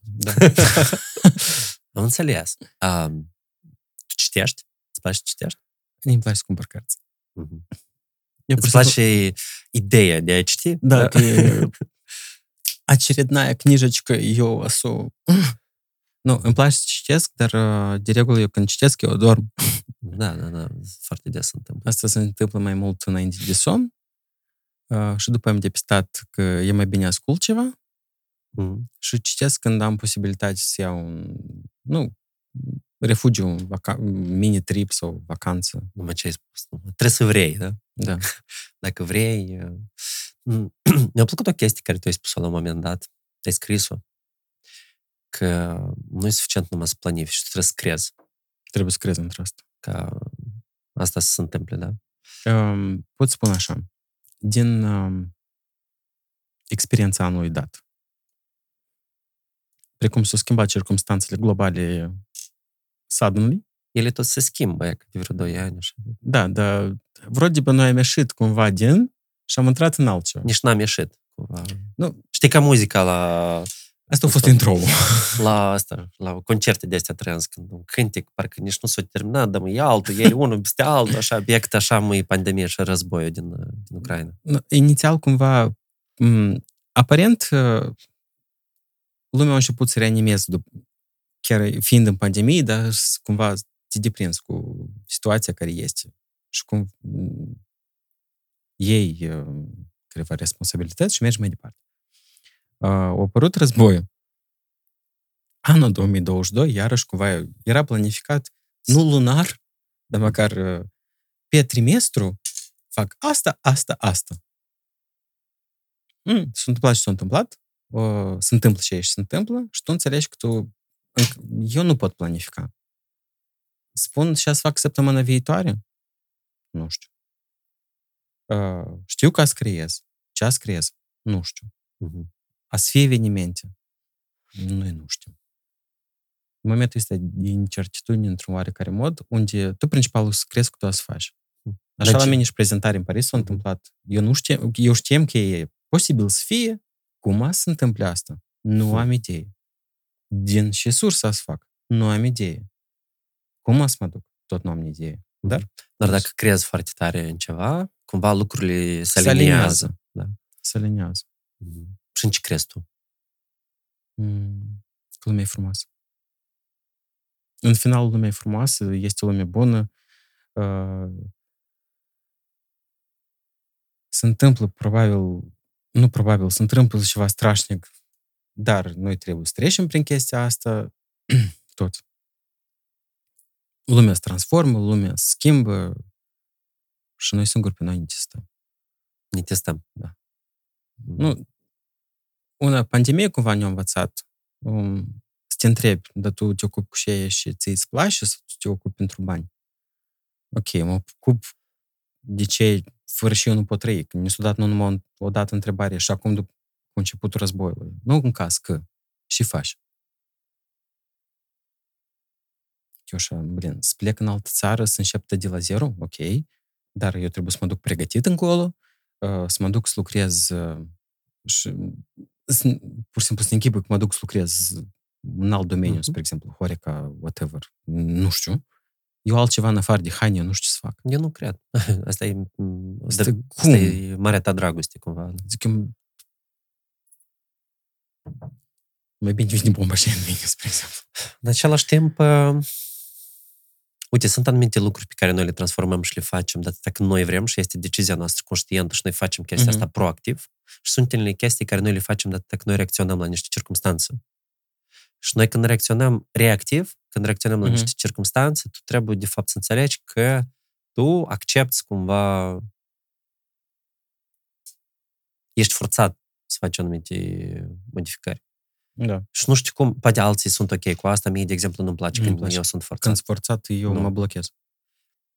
Da. [LAUGHS] Am înțeles. Um, tu citești? Îți place să citești? Îmi place să cumpăr cărți. Uh-huh. Eu Îți place ideea de a citi? Da, da. că e [LAUGHS] очередная книжечка, eu o Nu, îmi place să citesc, dar de regulă eu când citesc, eu dorm. [LAUGHS] Da, da, da, foarte des se întâmplă. Asta se întâmplă mai mult înainte de somn și după am depistat că e mai bine ascult ceva mm. și citesc când am posibilitate să iau un, nu, refugiu, vaca- mini-trip sau vacanță. Numai ce ai spus. Trebuie să vrei, da? Da. [LAUGHS] Dacă vrei... [CLEARS THROAT] Mi-a plăcut o chestie care tu ai spus-o la un moment dat. Ai scris-o. Că nu e suficient numai să planifici, tu trebuie să crezi. Trebuie să crezi într asta. Ca asta să se întâmple, da? Um, pot spune așa. Din um, experiența anului dat, precum s-au schimbat circumstanțele globale suddenly. Ele tot se schimbă, e de vreo 2 ani. Așa. Da, dar vreo bă noi am ieșit cumva din și am intrat în altceva. Nici n-am ieșit. Cumva. Nu. Știi ca muzica la... Asta a fost intro La asta, la concerte de astea trăiesc, când un cântec, parcă nici nu s-a terminat, dar e altul, e unul peste altul, așa, obiect, așa, mă pandemie și războiul din, din Ucraina. Inițial, cumva, m- aparent, lumea a început să reanimeze după, chiar fiind în pandemie, dar cumva te deprins cu situația care este și cum ei câteva responsabilități și mergi mai departe. A apărut războiul. Anul 2022, iarăși cumva era planificat nu lunar, dar măcar pe trimestru fac asta, asta, asta. Mm, s-a întâmplat și s-a întâmplat, uh, se întâmplă ce și se întâmplă și tu înțelegi că tu eu nu pot planifica. Spun și să fac săptămâna viitoare? Nu știu. Uh, știu că scriez. Ce scriez? Nu știu. Uh-huh. A să fie evenimente? Nu, nu știu. În momentul ăsta de incertitudine într-un oarecare mod, unde tu principalul să crezi că tu o să faci. Așa deci... la mine și prezentare în Paris s-a întâmplat. Eu nu știam, eu știam că e posibil să fie. Cum a să întâmple asta? Nu am idee. Din ce sursă să fac? Nu am idee. Cum să mă duc? Tot nu am idee. Dar, Dar dacă crezi foarte tare în ceva, cumva lucrurile se, se aliniază. Da. Se alinează. Mhm. Și în ce crezi tu? Mm, că lumea e frumoasă. În final, lumea e frumoasă, este o lume bună. Uh, se întâmplă, probabil, nu probabil, se întâmplă ceva strașnic, dar noi trebuie să trecem prin chestia asta [CLEARS THROAT] tot. Lumea se transformă, lumea se schimbă și noi singuri pe noi ne testăm. Ne testăm. Da. Nu, una pandemie cumva ne-a învățat um, să te întrebi, dar tu te ocupi cu ce și ți îți place sau tu te ocupi pentru bani? Ok, mă ocup de ce fără și eu nu pot trăi. Când mi s-a dat nu numai o dată întrebare și acum după începutul războiului. Nu în caz că și faci. Eu așa, blin, să plec în altă țară, să încep de la zero, ok, dar eu trebuie să mă duc pregătit încolo, uh, să mă duc să lucrez uh, și pur și simplu să închipui că mă duc să lucrez în alt domeniu, uh-huh. spre exemplu, Horeca, whatever, nu știu. Eu altceva în afară de haine, eu nu știu ce să fac. Eu nu cred. [LAUGHS] Asta e, Asta asta, cum? asta e marea ta dragoste, cumva. Zic eu, mai bine vine bomba și în mine, spre exemplu. În același timp, uh, uite, sunt anumite lucruri pe care noi le transformăm și le facem de atâta când noi vrem și este decizia noastră conștientă și noi facem chestia Mhm. asta proactiv și sunt unele chestii care noi le facem de atâta când noi reacționăm la niște circunstanțe. Și noi când reacționăm reactiv, când reacționăm la Mhm. niște circunstanțe, tu trebuie de fapt să înțelegi că tu accepti cumva ești forțat să faci anumite modificări. Da. Și nu știu cum, poate alții sunt ok cu asta, mie, de exemplu, nu-mi place Nu-mi când place. eu sunt forțat. Când sunt forțat, eu Nu. mă blochez.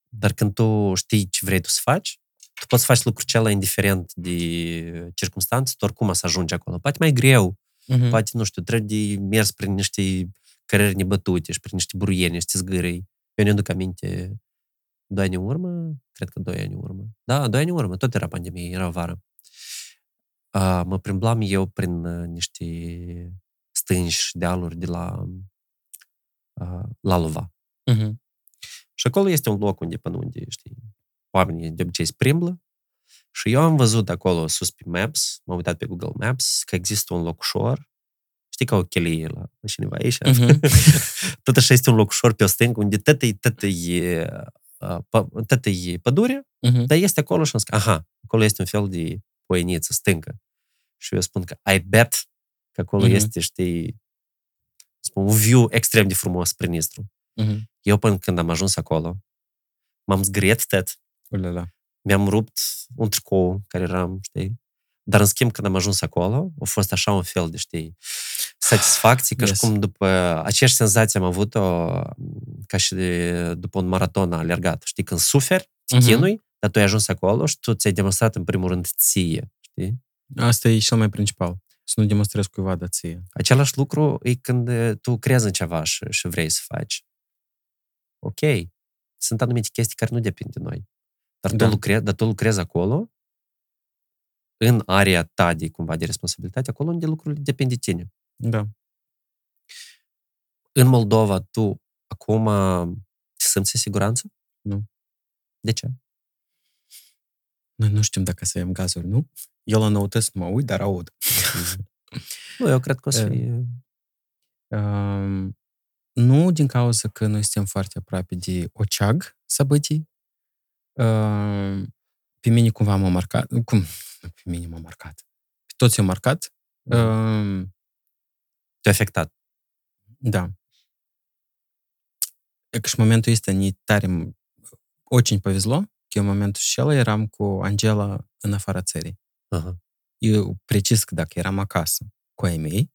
Dar când tu știi ce vrei tu să faci, tu poți să faci lucrul acela indiferent de circunstanțe, tu oricum o să ajungi acolo. Poate mai greu, Mhm. poate, nu știu, trebuie de mers prin niște cărări nebătute și prin niște buruieni, niște zgârei. Eu ne aduc aminte, doi ani în urmă, cred că doi ani în urmă. Da, doi ani în urmă, tot era pandemie, era vară. Uh, mă plimblam eu prin uh, niște stânci și dealuri de la uh, Lalova. Mhm. Și acolo este un loc unde, până unde, știi, oamenii de obicei se plimbă. Și eu am văzut acolo sus pe Maps, m-am uitat pe Google Maps, că există un loc ușor, știi, ca o chelie la, la cineva aici. Mhm. [LAUGHS] tot așa este un loc ușor pe o stângă, unde tot e, tot e, uh, pă- tot e pădure, Mhm. dar este acolo și am zis, aha, acolo este un fel de poieniță stâncă. Și eu spun că I bet că acolo Mhm. este, știi, spun, un view extrem de frumos prin Nistru. Mhm. Eu până când am ajuns acolo, m-am zgriet tot, Ulala. mi-am rupt un tricou care eram, știi? Dar în schimb, când am ajuns acolo, a fost așa un fel de, știi, satisfacție, ca Yes. și cum după aceeași senzație am avut-o ca și de, după un maraton alergat. Știi, când suferi, te Mhm. chinui, dar tu ai ajuns acolo și tu ți-ai demonstrat în primul rând ție, știi? Asta e cel mai principal. Să nu demonstrezi cuiva de ție. Același lucru e când e, tu crezi în ceva și, și vrei să faci. Ok, sunt anumite chestii care nu depind de noi. Dar tu, Da. lucrezi, dar tu lucrezi acolo, în area ta de, cumva, de responsabilitate, acolo unde lucrurile depind de tine. Da. În Moldova, tu acum te simți în siguranță? Nu. De ce? Noi nu știm dacă să avem gazuri, nu? Eu la noutăți nu mă uit, dar aud. Nu, eu cred că o să E, fie... Um, nu din cauza că noi suntem foarte aproape de oceag săbătii. Um, pe mine cumva m-a marcat. Cum? Pe mine m-a marcat. Pe toți i-a marcat. Um, Te-a afectat. da. E că și momentul ăsta ne tare m- очень повезло, că eu în momentul și ăla eram cu Angela în afara țării. Aha. Eu precis că dacă eram acasă cu ai mei,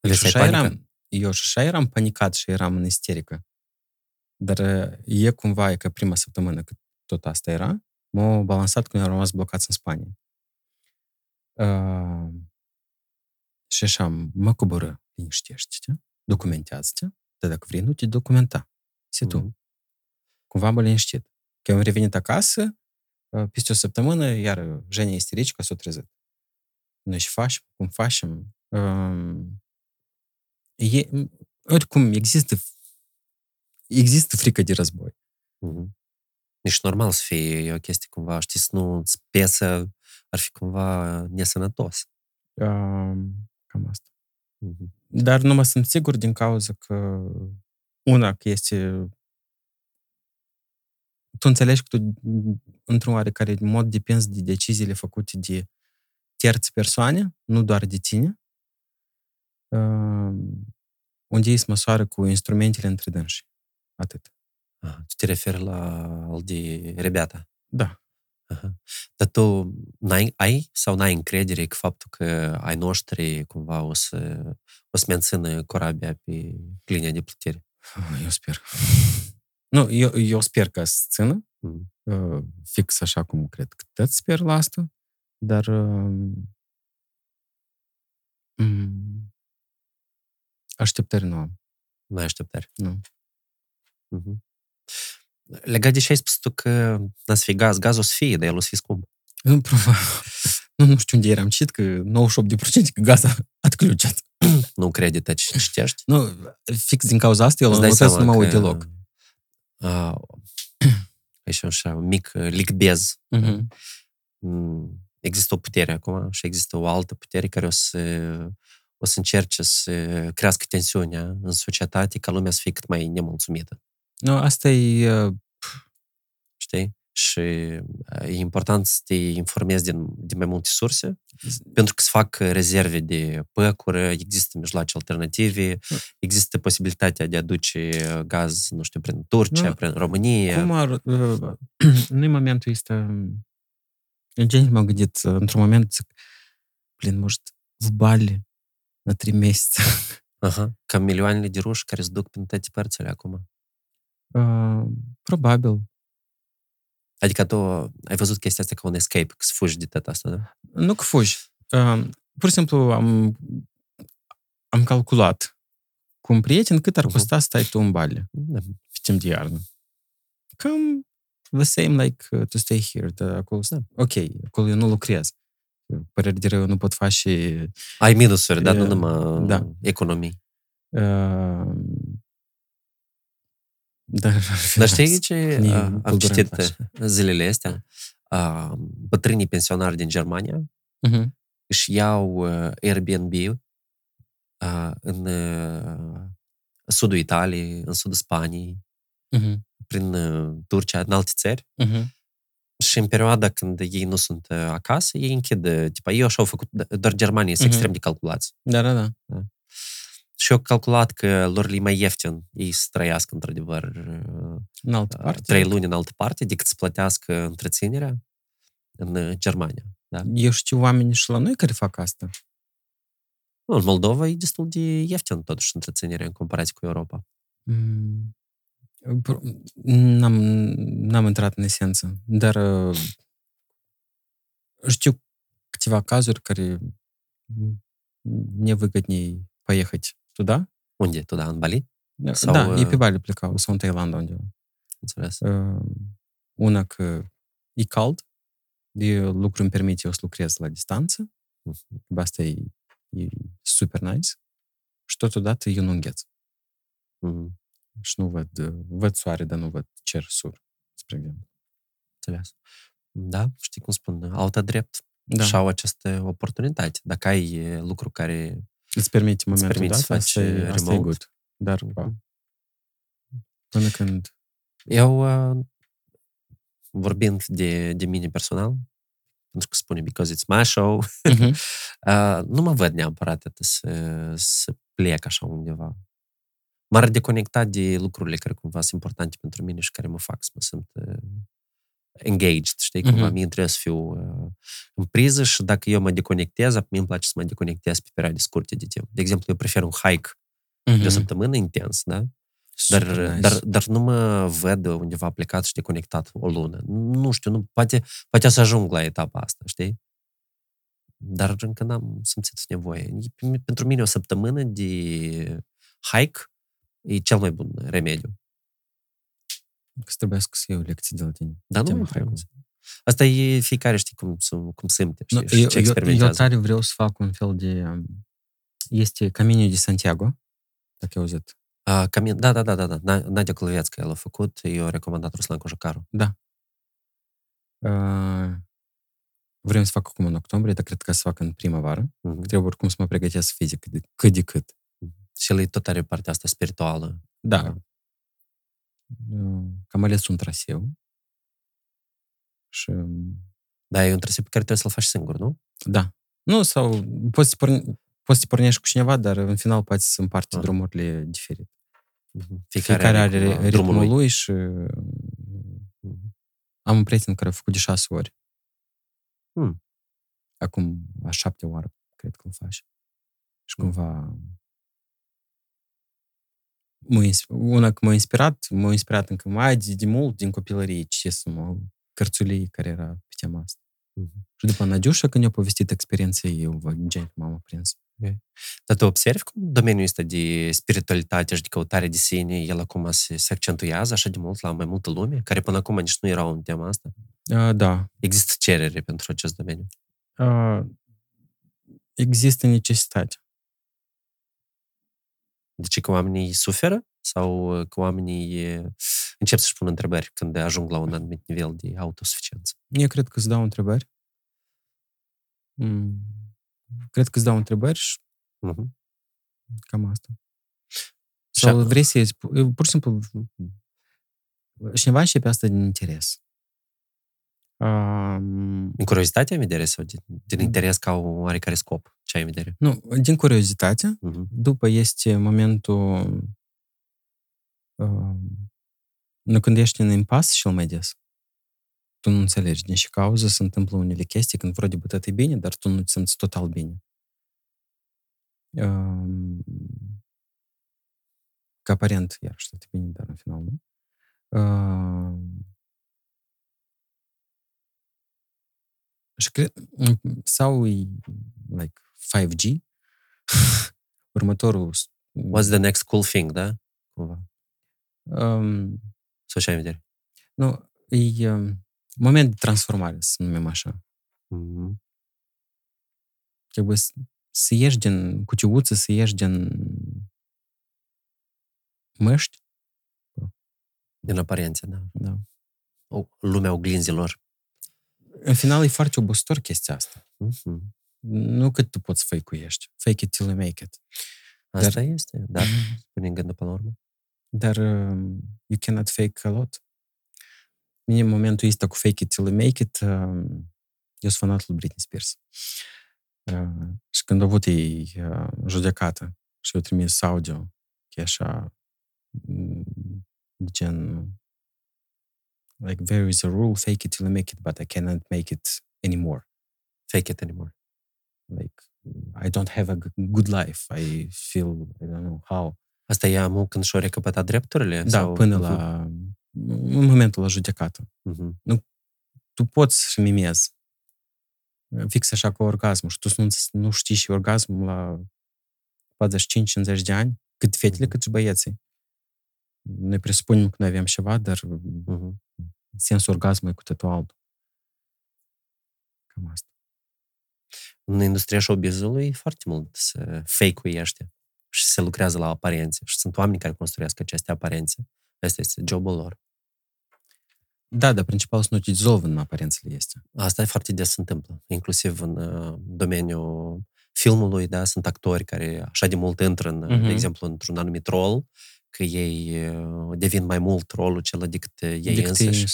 eu Aveai și așa panică? eram, eu și așa eram panicat și eram în isterică. Dar uh, e cumva, e că prima săptămână cât tot asta era, m-a balansat când am rămas blocați în Spania. Uh, și așa, mă coboră, liniștește-te, documentează-te, dar dacă vrei, nu te documenta. Se tu. Mhm. Cumva m-a liniștit. Când am revenit acasă, uh, peste o săptămână, iar Jenia isterică s-a trezit. Noi și facem, cum facem. Um, e, oricum, există există frică de război. Mhm. Ești normal să fie e o chestie cumva, știi, să nu îți piesă ar fi cumva nesănătos. Um, cam asta. Mhm. Dar nu mă sunt sigur din cauza că una, că este tu înțelegi că tu într-un oarecare mod depinzi de deciziile făcute de terți persoane, nu doar de tine, uh, unde ei se măsoară cu instrumentele între dânsi. Atât. Ah, tu te referi la al de rebeata. Da. Aha. Dar tu n-ai, ai sau n-ai încredere că faptul că ai noștri cumva o să, o să mențină corabia pe linia de plutire? Eu sper. Nu, eu, eu sper că scenă, mm. Uh, fix așa cum cred că tot sper la asta, dar uh, um, așteptări nu am. Nu ai așteptări. Nu. Uh-huh. Legat de ce ai spus tu că n să fie gaz, gazul o să fie, dar el o să fie scump. Nu, [LAUGHS] nu, nu știu unde eram cit, că 98% că gaza atclucit. nu crede, ci citești? Nu, fix din cauza asta el nu să nu mă uit deloc. Că [CLEARS THROAT] e și așa, un mic uh, licbez. Mhm. Mm, Există o putere acum și există o altă putere care o să, o să încerce să crească tensiunea în societate ca lumea să fie cât mai nemulțumită. Nu, asta e... uh, Știi? Și uh, e important să te informezi din, din mai multe surse, pentru că se fac rezerve de păcură, există mijloace alternative, există posibilitatea de a duce gaz, nu știu, prin Turcia, Nu. prin România. Cum ar... uh, [CLEARS THROAT] Nu-i momentul ăsta... Eu gen m-am gândit uh, într-un moment, zic, blin, может, в Bali на три месяца. Aha, ca milioanele de ruși care se duc prin toate părțile acum. Uh, Probabil. Adică tu ai văzut chestia asta ca un escape, că să fugi de tot asta, da? Nu că fugi. Uh, Pur și simplu am, am calculat cu un prieten cât ar Mhm. costa să stai tu în Bali Da. pe timp de iarnă. Cam the same like uh, to stay here. Dar acolo, Da. ok, acolo eu nu lucrez. Păreri de rău, eu nu pot face Ai minusuri, dar nu E, numai da. economii. uh, dar, Dar știi [LAUGHS] ce Ne uh, am tulburăm citit așa. zilele astea? Uh, Bătrânii pensionari din Germania Mhm. își iau uh, Airbnb uh, în uh, sudul Italiei, în sudul Spaniei, Mhm. prin uh, Turcia, în alte țări. Mhm. Și în perioada când ei nu sunt uh, acasă, ei închid, uh, tipa, ei așa au făcut, d- doar Germania este Mhm. extrem de calculați. Da, da, da Și eu au calculat că lor le e mai ieftin ei să trăiască într-adevăr uh, În altă uh, parte. trei luni în altă parte decât să plătească întreținerea în uh, Germania. Da? Eu știu oameni și la noi care fac asta. Nu, în Moldova e destul de ieftin totuși întreținerea în comparație cu Europa. Mm. Pro- N-am, n-am intrat în esență, dar uh, știu câteva cazuri care невыгоднее поехать tu da? Unde? Tu da, în Bali? Sau, da e pe Bali plecau, sau în Thailand undeva. Înțeles. Una că e cald, de lucru îmi permite eu să lucrez la distanță. Uh-huh. Asta e, e super nice. Și totodată eu nu îngheț. Uh-huh. Și nu văd, văd soare, dar nu văd cer sur, spre exemplu. Înțeles. Da, știi cum spun, alta drept. Da. Și au aceste oportunități. Dacă ai lucru care Îți permite momentul permite să dat, faci asta e, asta e remote. good. Dar ba, până când... Eu, uh, vorbind de, de mine personal, pentru că spune because it's my show, Mhm. [LAUGHS] uh, nu mă văd neapărat atât să, să plec așa undeva. M-ar deconecta de lucrurile care cumva sunt importante pentru mine și care mă fac să mă simt uh, engaged, știi? Cumva Mhm. mie trebuie să fiu uh, în priză și dacă eu mă deconectez, mie îmi place să mă deconectez pe perioade scurte de timp. De exemplu, eu prefer un hike de o Mhm. săptămână intens, da? Dar, Super nice. dar, dar nu mă văd undeva plecat și deconectat o lună. Nu știu, nu, poate, poate o să ajung la etapa asta, știi? Dar încă n-am simțit nevoie. E- Pentru mine o săptămână de hike e cel mai bun remediu. Că trebuiască să iau lecții de la tine. Dar nu Tema mai trebuie. hike-ului. Asta e fiecare știi cum, cum- cum simte, știi? Nu, și eu, ce eu, eu experimentează. tare vreau să fac un fel de... um, Este Camino de Santiago, dacă ai auzit. A, Camin, da, da, da, da, da. Na- Nadia Clăvețcă el a făcut, eu a recomandat Ruslan Cojocaru. Uh, vrem să fac acum în octombrie, dar cred că să fac în primăvară. Mhm. Trebuie oricum să mă pregătesc fizic, cât de cât. De cât. Și el tot are partea asta spirituală. Da. Da. Uh, Că am ales un traseu. Și, Dar e un traseu pe care trebuie să-l faci singur, nu? da. Nu, sau poți să, porni, poți să pornești cu cineva, dar în final poți să împarți Ah. drumurile diferit. Mhm. Fiecare, are cumva ritmul drumul lui, lui. lui și Mhm. am un prieten care a făcut de șase ori. Hmm. Acum, a șapte oară, cred că îl face. Și Hmm. cumva... M-a, ins- una că m-a inspirat, m-a inspirat încă mai de, de mult din copilărie, citesc mă cărțulii care era pe tema asta. Mhm. Și după Nadiușa, când i-a povestit experiența ei, eu vă gen că m-am aprins. Dar tu observi cum domeniul ăsta de spiritualitate și de căutare de sine, el acum se, se accentuează așa de mult la mai multă lume, care până acum nici nu erau în tema asta? Uh, da. Există cerere pentru acest domeniu. Uh, există necesitate. Deci că oamenii suferă sau uh, că oamenii uh, încep să-și pună întrebări când ajung la un anumit nivel de autosuficiență? Eu cred că îți dau întrebări. Mm. Cred că îți dau întrebări și Mhm. cam asta. Și Sau a- vrei să iei, pur și simplu, cineva începe asta din interes. Um, Din curiozitate în vedere sau din, din interes ca un oarecare scop? Ce ai în vedere? nu, din curiozitate, Mhm. după este momentul um, nu când ești în impas și îl mai des. Tu nu înțelegi din ce cauză se întâmplă unele chestii când vreo de bătăt e bine, dar tu nu te simți total bine. Um, că aparent, iarăși, tot e bine, dar în final nu. Um, și cred, sau e, like 5G, [LAUGHS] următorul What's the next cool thing, da? Cumva. um, Sau ce ai în vedere? nu, e um, moment de transformare, să numim așa. Mhm. Trebuie să, să ieși din cuciuță, să ieși din măști. Din aparențe, da. Da. O, lumea oglinzilor. În final e foarte obositor chestia asta. Mhm. Nu cât tu poți fake-uiești. Fake it till you make it. Asta este, da, punem gândul pe la urmă. Dar um, you cannot fake a lot. Mine, în momentul ăsta cu fake it till you make it, um, eu sunt fanatul lui Britney Spears. Uh, și când a avut ei uh, judecată și eu trimis audio, că e așa, mm, gen, like, there is a rule, fake it till you make it, but I cannot make it anymore. Fake it anymore. Like, I don't have a g- good life. I feel, I don't know how. Asta e amul când și-o recăpătat drepturile? Da, sau... până Mhm. la, în momentul la judecată. Mhm. tu poți să mimezi fix așa cu orgasmul și tu să nu, nu știi și orgasmul la 45-50 de ani, cât fetele, Mhm. cât și băieții. Noi presupunem că noi avem ceva, dar Mhm. Sensul orgasmului e cu totul altul. Cam asta. În industria showbiz-ului e foarte mult se fake-uiește și se lucrează la aparențe. Și sunt oameni care construiesc aceste aparențe. Asta este jobul lor. Da, dar principal să nu te dizolvă în aparențele este. Asta e foarte des se întâmplă. Inclusiv în uh, domeniul filmului, da, sunt actori care așa de mult intră, în, Mhm. de exemplu, într-un anumit rol, că ei uh, devin mai mult rolul acela decât uh, ei Decât însăși. ei-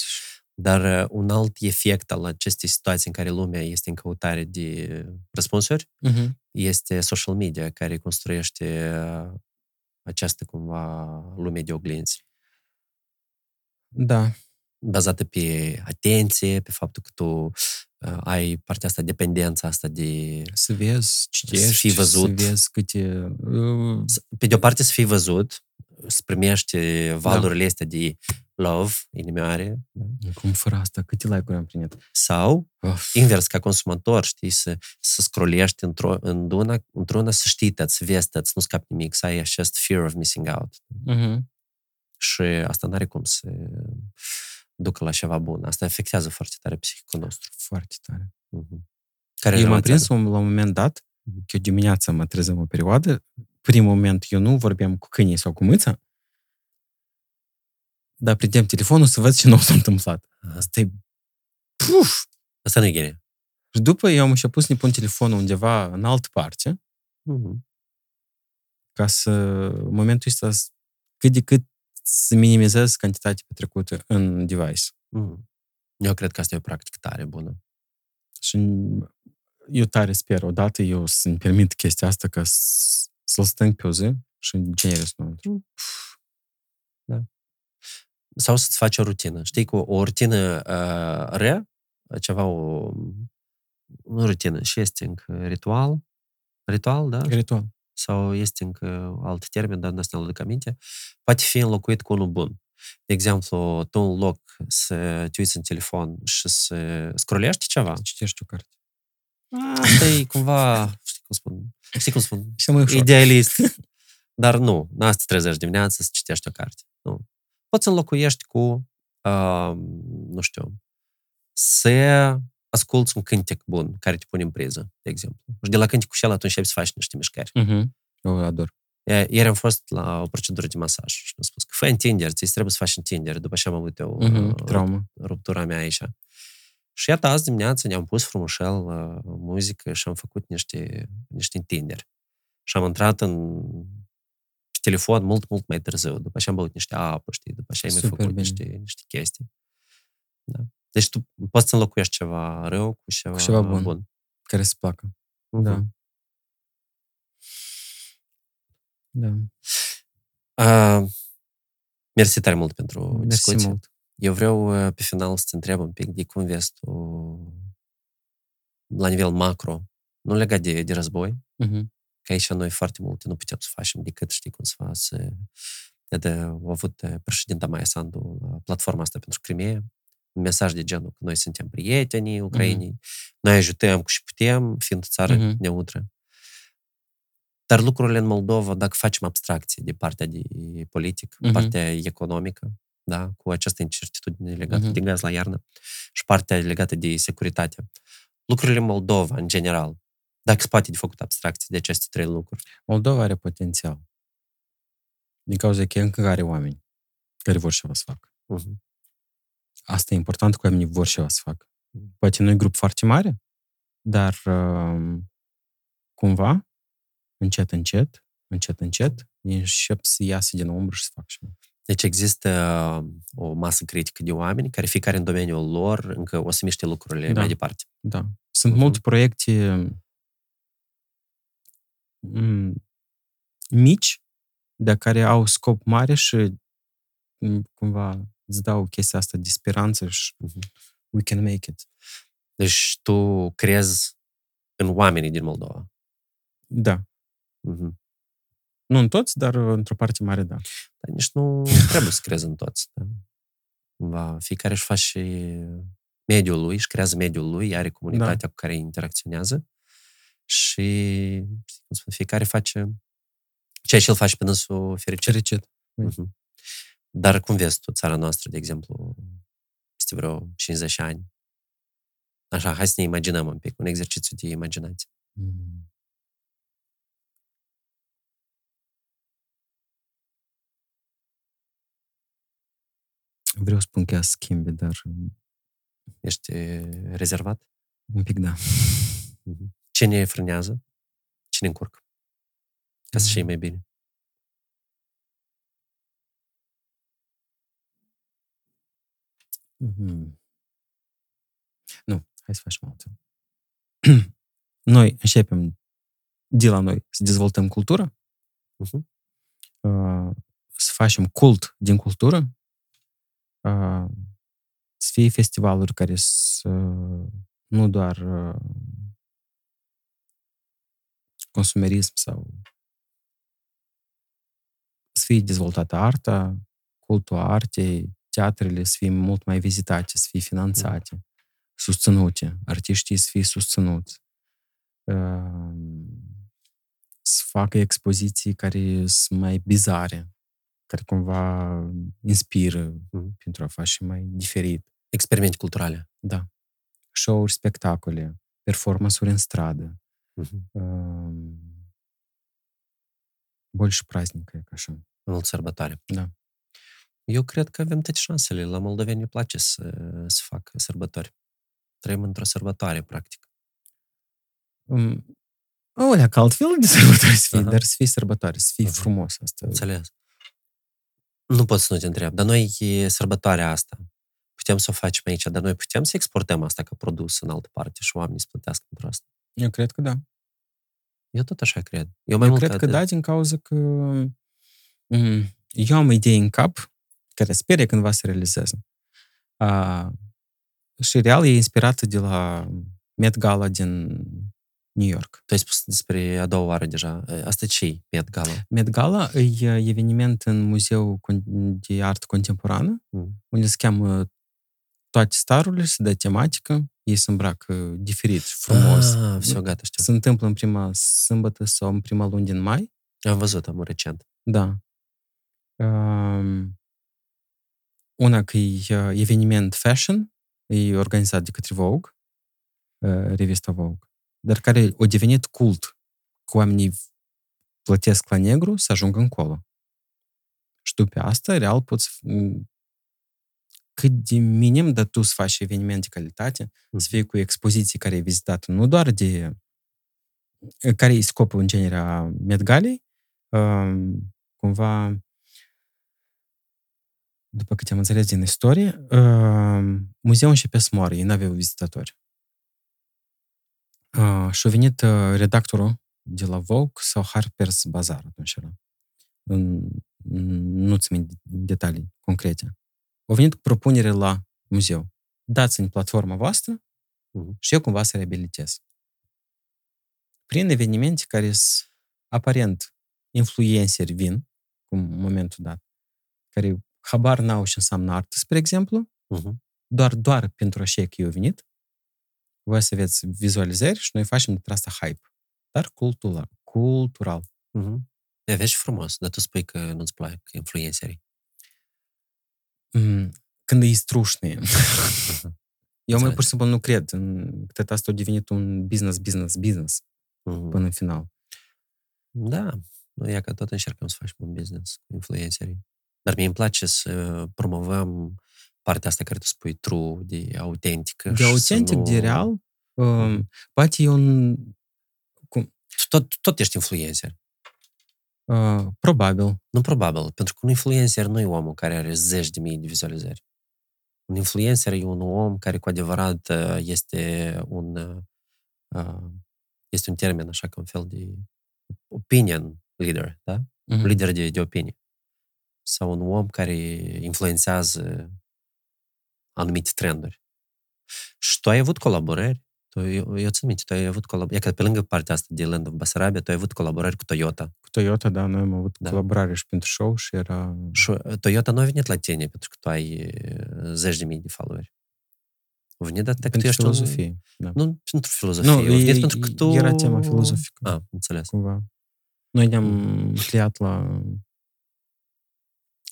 Dar uh, un alt efect al acestei situații în care lumea este în căutare de răspunsuri Mhm. este social media, care construiește uh, această cumva lume de oglinzi, Da, bazată pe atenție, pe faptul că tu uh, ai partea asta, dependența asta de... să vezi, citești, fii văzut. să vezi câte... uh, Pe de o parte să fii văzut, să primești valurile astea de love, inimioare, da? Cum fără asta, câte like-uri am primit? sau Of. invers, ca consumator, știi, să, să scrollești într-o, într-una, într-una să știi tăți, să vezi tăți, nu scapi nimic, să ai acest fear of missing out. Mhm. Și asta nu are cum să ducă la ceva bun. Asta afectează foarte tare psihicul nostru. Foarte tare. Mhm. Care eu m-am relația prins un- la un moment dat, Mhm. că eu dimineața mă trezăm o perioadă, primul moment eu nu vorbeam cu câinii sau cu mâța, dar prindeam telefonul să văd ce [LAUGHS] nou s-a întâmplat. Aha. Asta e... Puf! Asta nu e genie. Și după eu am început să ne pun telefonul undeva în altă parte, Mhm. ca să, în momentul ăsta, să- cât de cât să minimizez cantitatea petrecută în device. Mhm. Eu cred că asta e o practică tare bună. Și eu tare sper, odată eu să-mi permit chestia asta ca să- să-l stâng pe o zi și generez înăuntru. Sau să-ți faci o rutină. Știi, cu o rutină uh, rea, ceva, o, o rutină. Și este încă ritual. Ritual, da? Ritual. sau este încă alt termen, dar nu ne aduc aminte, poate fi înlocuit cu unul bun. De exemplu, tu în loc să te uiți în telefon și să scrolești ceva, Să citești o carte. asta e cumva, știi [LAUGHS] cum spun, știi cum spun, Și mai ușor. idealist. [LAUGHS] Dar nu, nu asta te trezești dimineața să citești o carte. Nu. Poți să înlocuiești cu, uh, nu știu, să asculți un cântec bun care te pune în priză, de exemplu. Și de la cântecul și atunci începi să faci niște mișcări. Mhm. Eu ador. E- Ieri am fost la o procedură de masaj și mi-a spus că fă întinderi, ți trebuie să faci întinderi. După ce am avut eu Mhm. uh, Traumă. ruptura mea aici. Și iată, azi dimineață ne-am pus frumușel uh, muzică și am făcut niște, niște întinderi. Și am intrat în pe telefon mult, mult mai târziu. După ce am băut niște apă, știi? După ce am mai Super făcut bine. niște, niște chestii. Da. Deci tu poți să înlocuiești ceva rău cu ceva, Cu ceva bun. bun. Care să placă. Mhm. Da. Da. Uh, mersi tare mult pentru Mersi discuție. mult. Eu vreau uh, pe final să te întreb un pic de cum vezi tu la nivel macro, nu legat de, de război, Mhm. că aici noi foarte multe nu putem să facem decât, știi cum să faci. De, au avut uh, președinta Maia Sandu la platforma asta pentru Crimea, un mesaj de genul că noi suntem prietenii Ucrainei, noi ajutăm cu și putem, fiind țară Mhm. neutră. Dar lucrurile în Moldova, dacă facem abstracție de partea de politic, Mhm. partea economică, da, cu această incertitudine legată Mhm. de gaz la iarnă și partea legată de securitate. Lucrurile în Moldova, în general, dacă se poate de făcut abstracție de aceste trei lucruri. Moldova are potențial. Din cauza că încă are oameni care vor ceva să facă. Mhm. Asta e important, că oamenii vor ceva să facă. Mm. Poate nu e grup foarte mare, dar um, cumva, încet, încet, încet, încet, încep să iasă din umbră și să facă ceva. Deci există uh, o masă critică de oameni care fiecare în domeniul lor încă o să miște lucrurile Da. mai departe. Da. Sunt Mhm. multe proiecte mm, mici, dar care au scop mare și mm, cumva îți dau chestia asta de speranță și Mhm. we can make it. Deci tu crezi în oamenii din Moldova. Da. Mhm. Nu în toți, dar uh, într-o parte mare, da. Dar nici nu trebuie să crezi în toți. Da? Cumva, fiecare își face și mediul lui, își creează mediul lui, are comunitatea Da. cu care interacționează și știi cum spun, fiecare face ceea ce îl face pe dânsul fericit. Fericit. Mhm. Dar cum vezi tu țara noastră, de exemplu, peste vreo 50 ani? Așa, hai să ne imaginăm un pic, un exercițiu de imaginație. Mm. Vreau să spun că ea se schimbe, dar mm, Ești rezervat? un pic da. Mhm. Ce ne frânează? Ce ne încurcă? Ca să fie mai bine. Mhm. Nu, hai să facem altfel. [CLEARS THROAT] noi începem de la noi să dezvoltăm cultură, Mhm. uh, să facem cult din cultură, uh, să fie festivaluri care să nu doar uh, consumerism sau să fie dezvoltată arta, cultul artei, teatrele să fie mult mai vizitate, să fie finanțate, susținute, artiștii să fie susținuți, uh, să facă expoziții care sunt mai bizare, care cumva inspiră Mhm. pentru a face mai diferit. Experimente culturale. Da. Show-uri, spectacole, performance-uri în stradă, Mhm. uh, больше праздника, ca așa. Mult sărbătoare. Da. Eu cred că avem toate șansele. La moldoveni îi place să, să facă sărbători. Trăim într-o sărbătoare, practic. Um, o, lea, că altfel de sărbătoare să fie, Aha. dar să fie sărbătoare, să fie Aha. frumos asta. Înțeles. Nu pot să nu te întreb, dar noi e sărbătoarea asta. Putem să o facem aici, dar noi putem să exportăm asta ca produs în altă parte și oamenii să plătească pentru asta. Eu cred că da. Eu tot așa cred. Eu mai Eu mult cred că atât. da, din cauza că mm, eu am o idee în cap care sper eu cândva să realizeze. A, și real e inspirată de la Met Gala din New York. Tu ai spus despre a doua oară deja. Asta ce Met Gala? Met Gala e eveniment în Muzeul Con- de Artă Contemporană, Mm. unde se cheamă toate starurile, se dă tematică, ei se îmbracă diferit, frumos. Ah, все, gata, știu. Se întâmplă în prima sâmbătă sau în prima luni din mai. Am văzut, am recent. Da. Um, una că e uh, eveniment fashion, e organizat de către Vogue, uh, revista Vogue, dar care a devenit cult, că oamenii plătesc la negru să ajungă încolo. Și după asta, real, poți m, cât de minim, dar tu să faci eveniment de calitate, Mhm. să fie cu expoziții care e vizitată nu doar de care e scopul în genere a Met Galei, um, cumva după câte am înțeles din istorie, um, muzeul începe să moară, ei n-aveau vizitatori. Uh, și a venit uh, redactorul de la Vogue sau Harper's Bazaar atunci era. În, nu-ți mint detalii concrete. Au venit cu propunere la muzeu. Dați-mi platforma voastră Mhm. și eu cumva să reabilitez. Prin evenimente care sunt aparent influenceri vin, cum în momentul dat, care habar n-au ce înseamnă artă, spre exemplu, Mhm. doar, doar pentru așa că eu venit, voi să aveți vizualizări și noi facem dintre asta hype. Dar cultural. cultural. Mhm. E, vezi și frumos, dar tu spui că nu-ți plac influencerii. Mm, Când e strușne. [LAUGHS] Eu mai Înțeleg. pur și simplu nu cred. în- Cred asta a devenit un business, business, business Mhm. până în final. Da, nu e că tot încercăm să facem un business cu influencerii. Dar mie îmi place să promovăm partea asta care tu spui true, de autentică. De și să autentic, nu... de real, um, poate e un... Cum, Tu tot, tot ești influencer. uh, probabil. Nu probabil, pentru că un influencer nu e omul care are zeci de mii de vizualizări. Un influencer e un om care cu adevărat uh, este un uh, este un termen așa ca un fel de opinion leader, da? Mhm. lider de, de opinie. Sau un om care influențează anumite trenduri. Și tu ai avut colaborări. Tu, eu, eu țin minte, tu ai avut colaborări. E că pe lângă partea asta de Land of Basarabia, tu ai avut colaborări cu Toyota. Cu Toyota, da, noi am avut Da. colaborare și pentru show și era... Și uh, Toyota nu a venit la tine pentru că tu ai uh, zeci de mii de followeri. A venit de că tu pentru ești un- filozofie. Da. Nu pentru filozofie. Nu, a venit e- pentru că tu... era tema filozofică. Ah, înțeles. Cumva. Noi ne-am pliat la...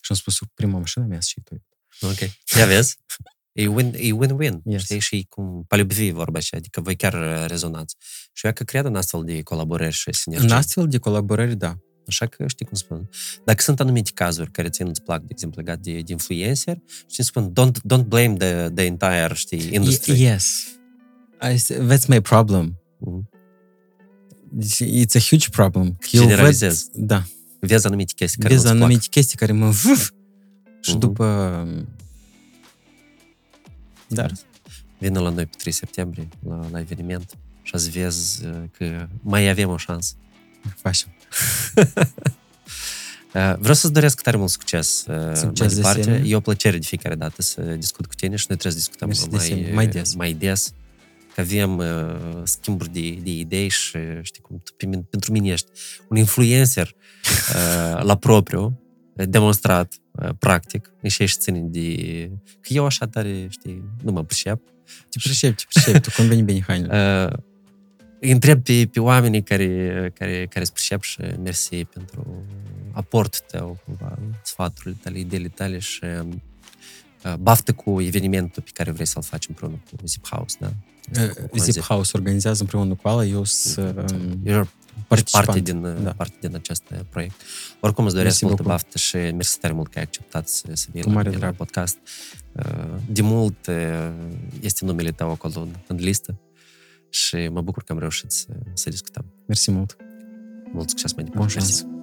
Și am spus, prima mașină mea și Toyota. Ok. Ia vezi? E, win, e win-win. Yes. Știi? Și e cum palubvi vorba așa, adică voi chiar uh, rezonați. Și eu că cred în astfel de colaborări și sinergii. În astfel de colaborări, da. Așa că știi cum spun. Dacă sunt anumite cazuri care ție nu-ți plac, de exemplu, legat de, de influencer, știi, spun, don't, don't blame the, the entire, știi, industry. Y- yes. I, s- that's my problem. Mhm. It's a huge problem. Eu Generalizez. Văd, da. Vezi anumite chestii care Vezi nu-ți plac. anumite chestii care mă... Vuf, și Mhm. după... Dar Vină la noi pe 3 septembrie, la, la eveniment, și azi vezi uh, că mai avem o șansă. facem. [LAUGHS] Uh, Vreau să-ți doresc tare mult succes, uh, mai Succes de departe. asemenea. E o plăcere de fiecare dată să discut cu tine și noi trebuie să discutăm Mersi de mai, asemenea, mai des. mai des. Că avem uh, schimburi de, de idei și știi cum, tu pe mine, pentru mine ești un influencer [LAUGHS] uh, la propriu, demonstrat, uh, practic, și ești ține de... Că eu așa tare, știi, nu mă pricep. Te pricepi, te pricepi, tu cum bine bine hainele. Uh, îi întreb pe, pe oamenii care, care, care îți pricep și mersi pentru aportul tău, cumva, sfaturile tale, ideile tale și uh, baftă cu evenimentul pe care vrei să-l faci împreună cu Zip House, da? Cu Zip House organizează împreună cu ala, eu sunt um, Ești participant. Parte din, Da. da. parte din acest proiect. Oricum îți doresc Mersi multă beaucoup. baftă și mersi tare mult că ai acceptat să, să vii Cu la, mare mine la drag. podcast. Uh, De mult uh, este numele tău acolo în, în listă și mă bucur că am reușit să, să discutăm. Mersi mult! Mult succes mai Bun departe. șans!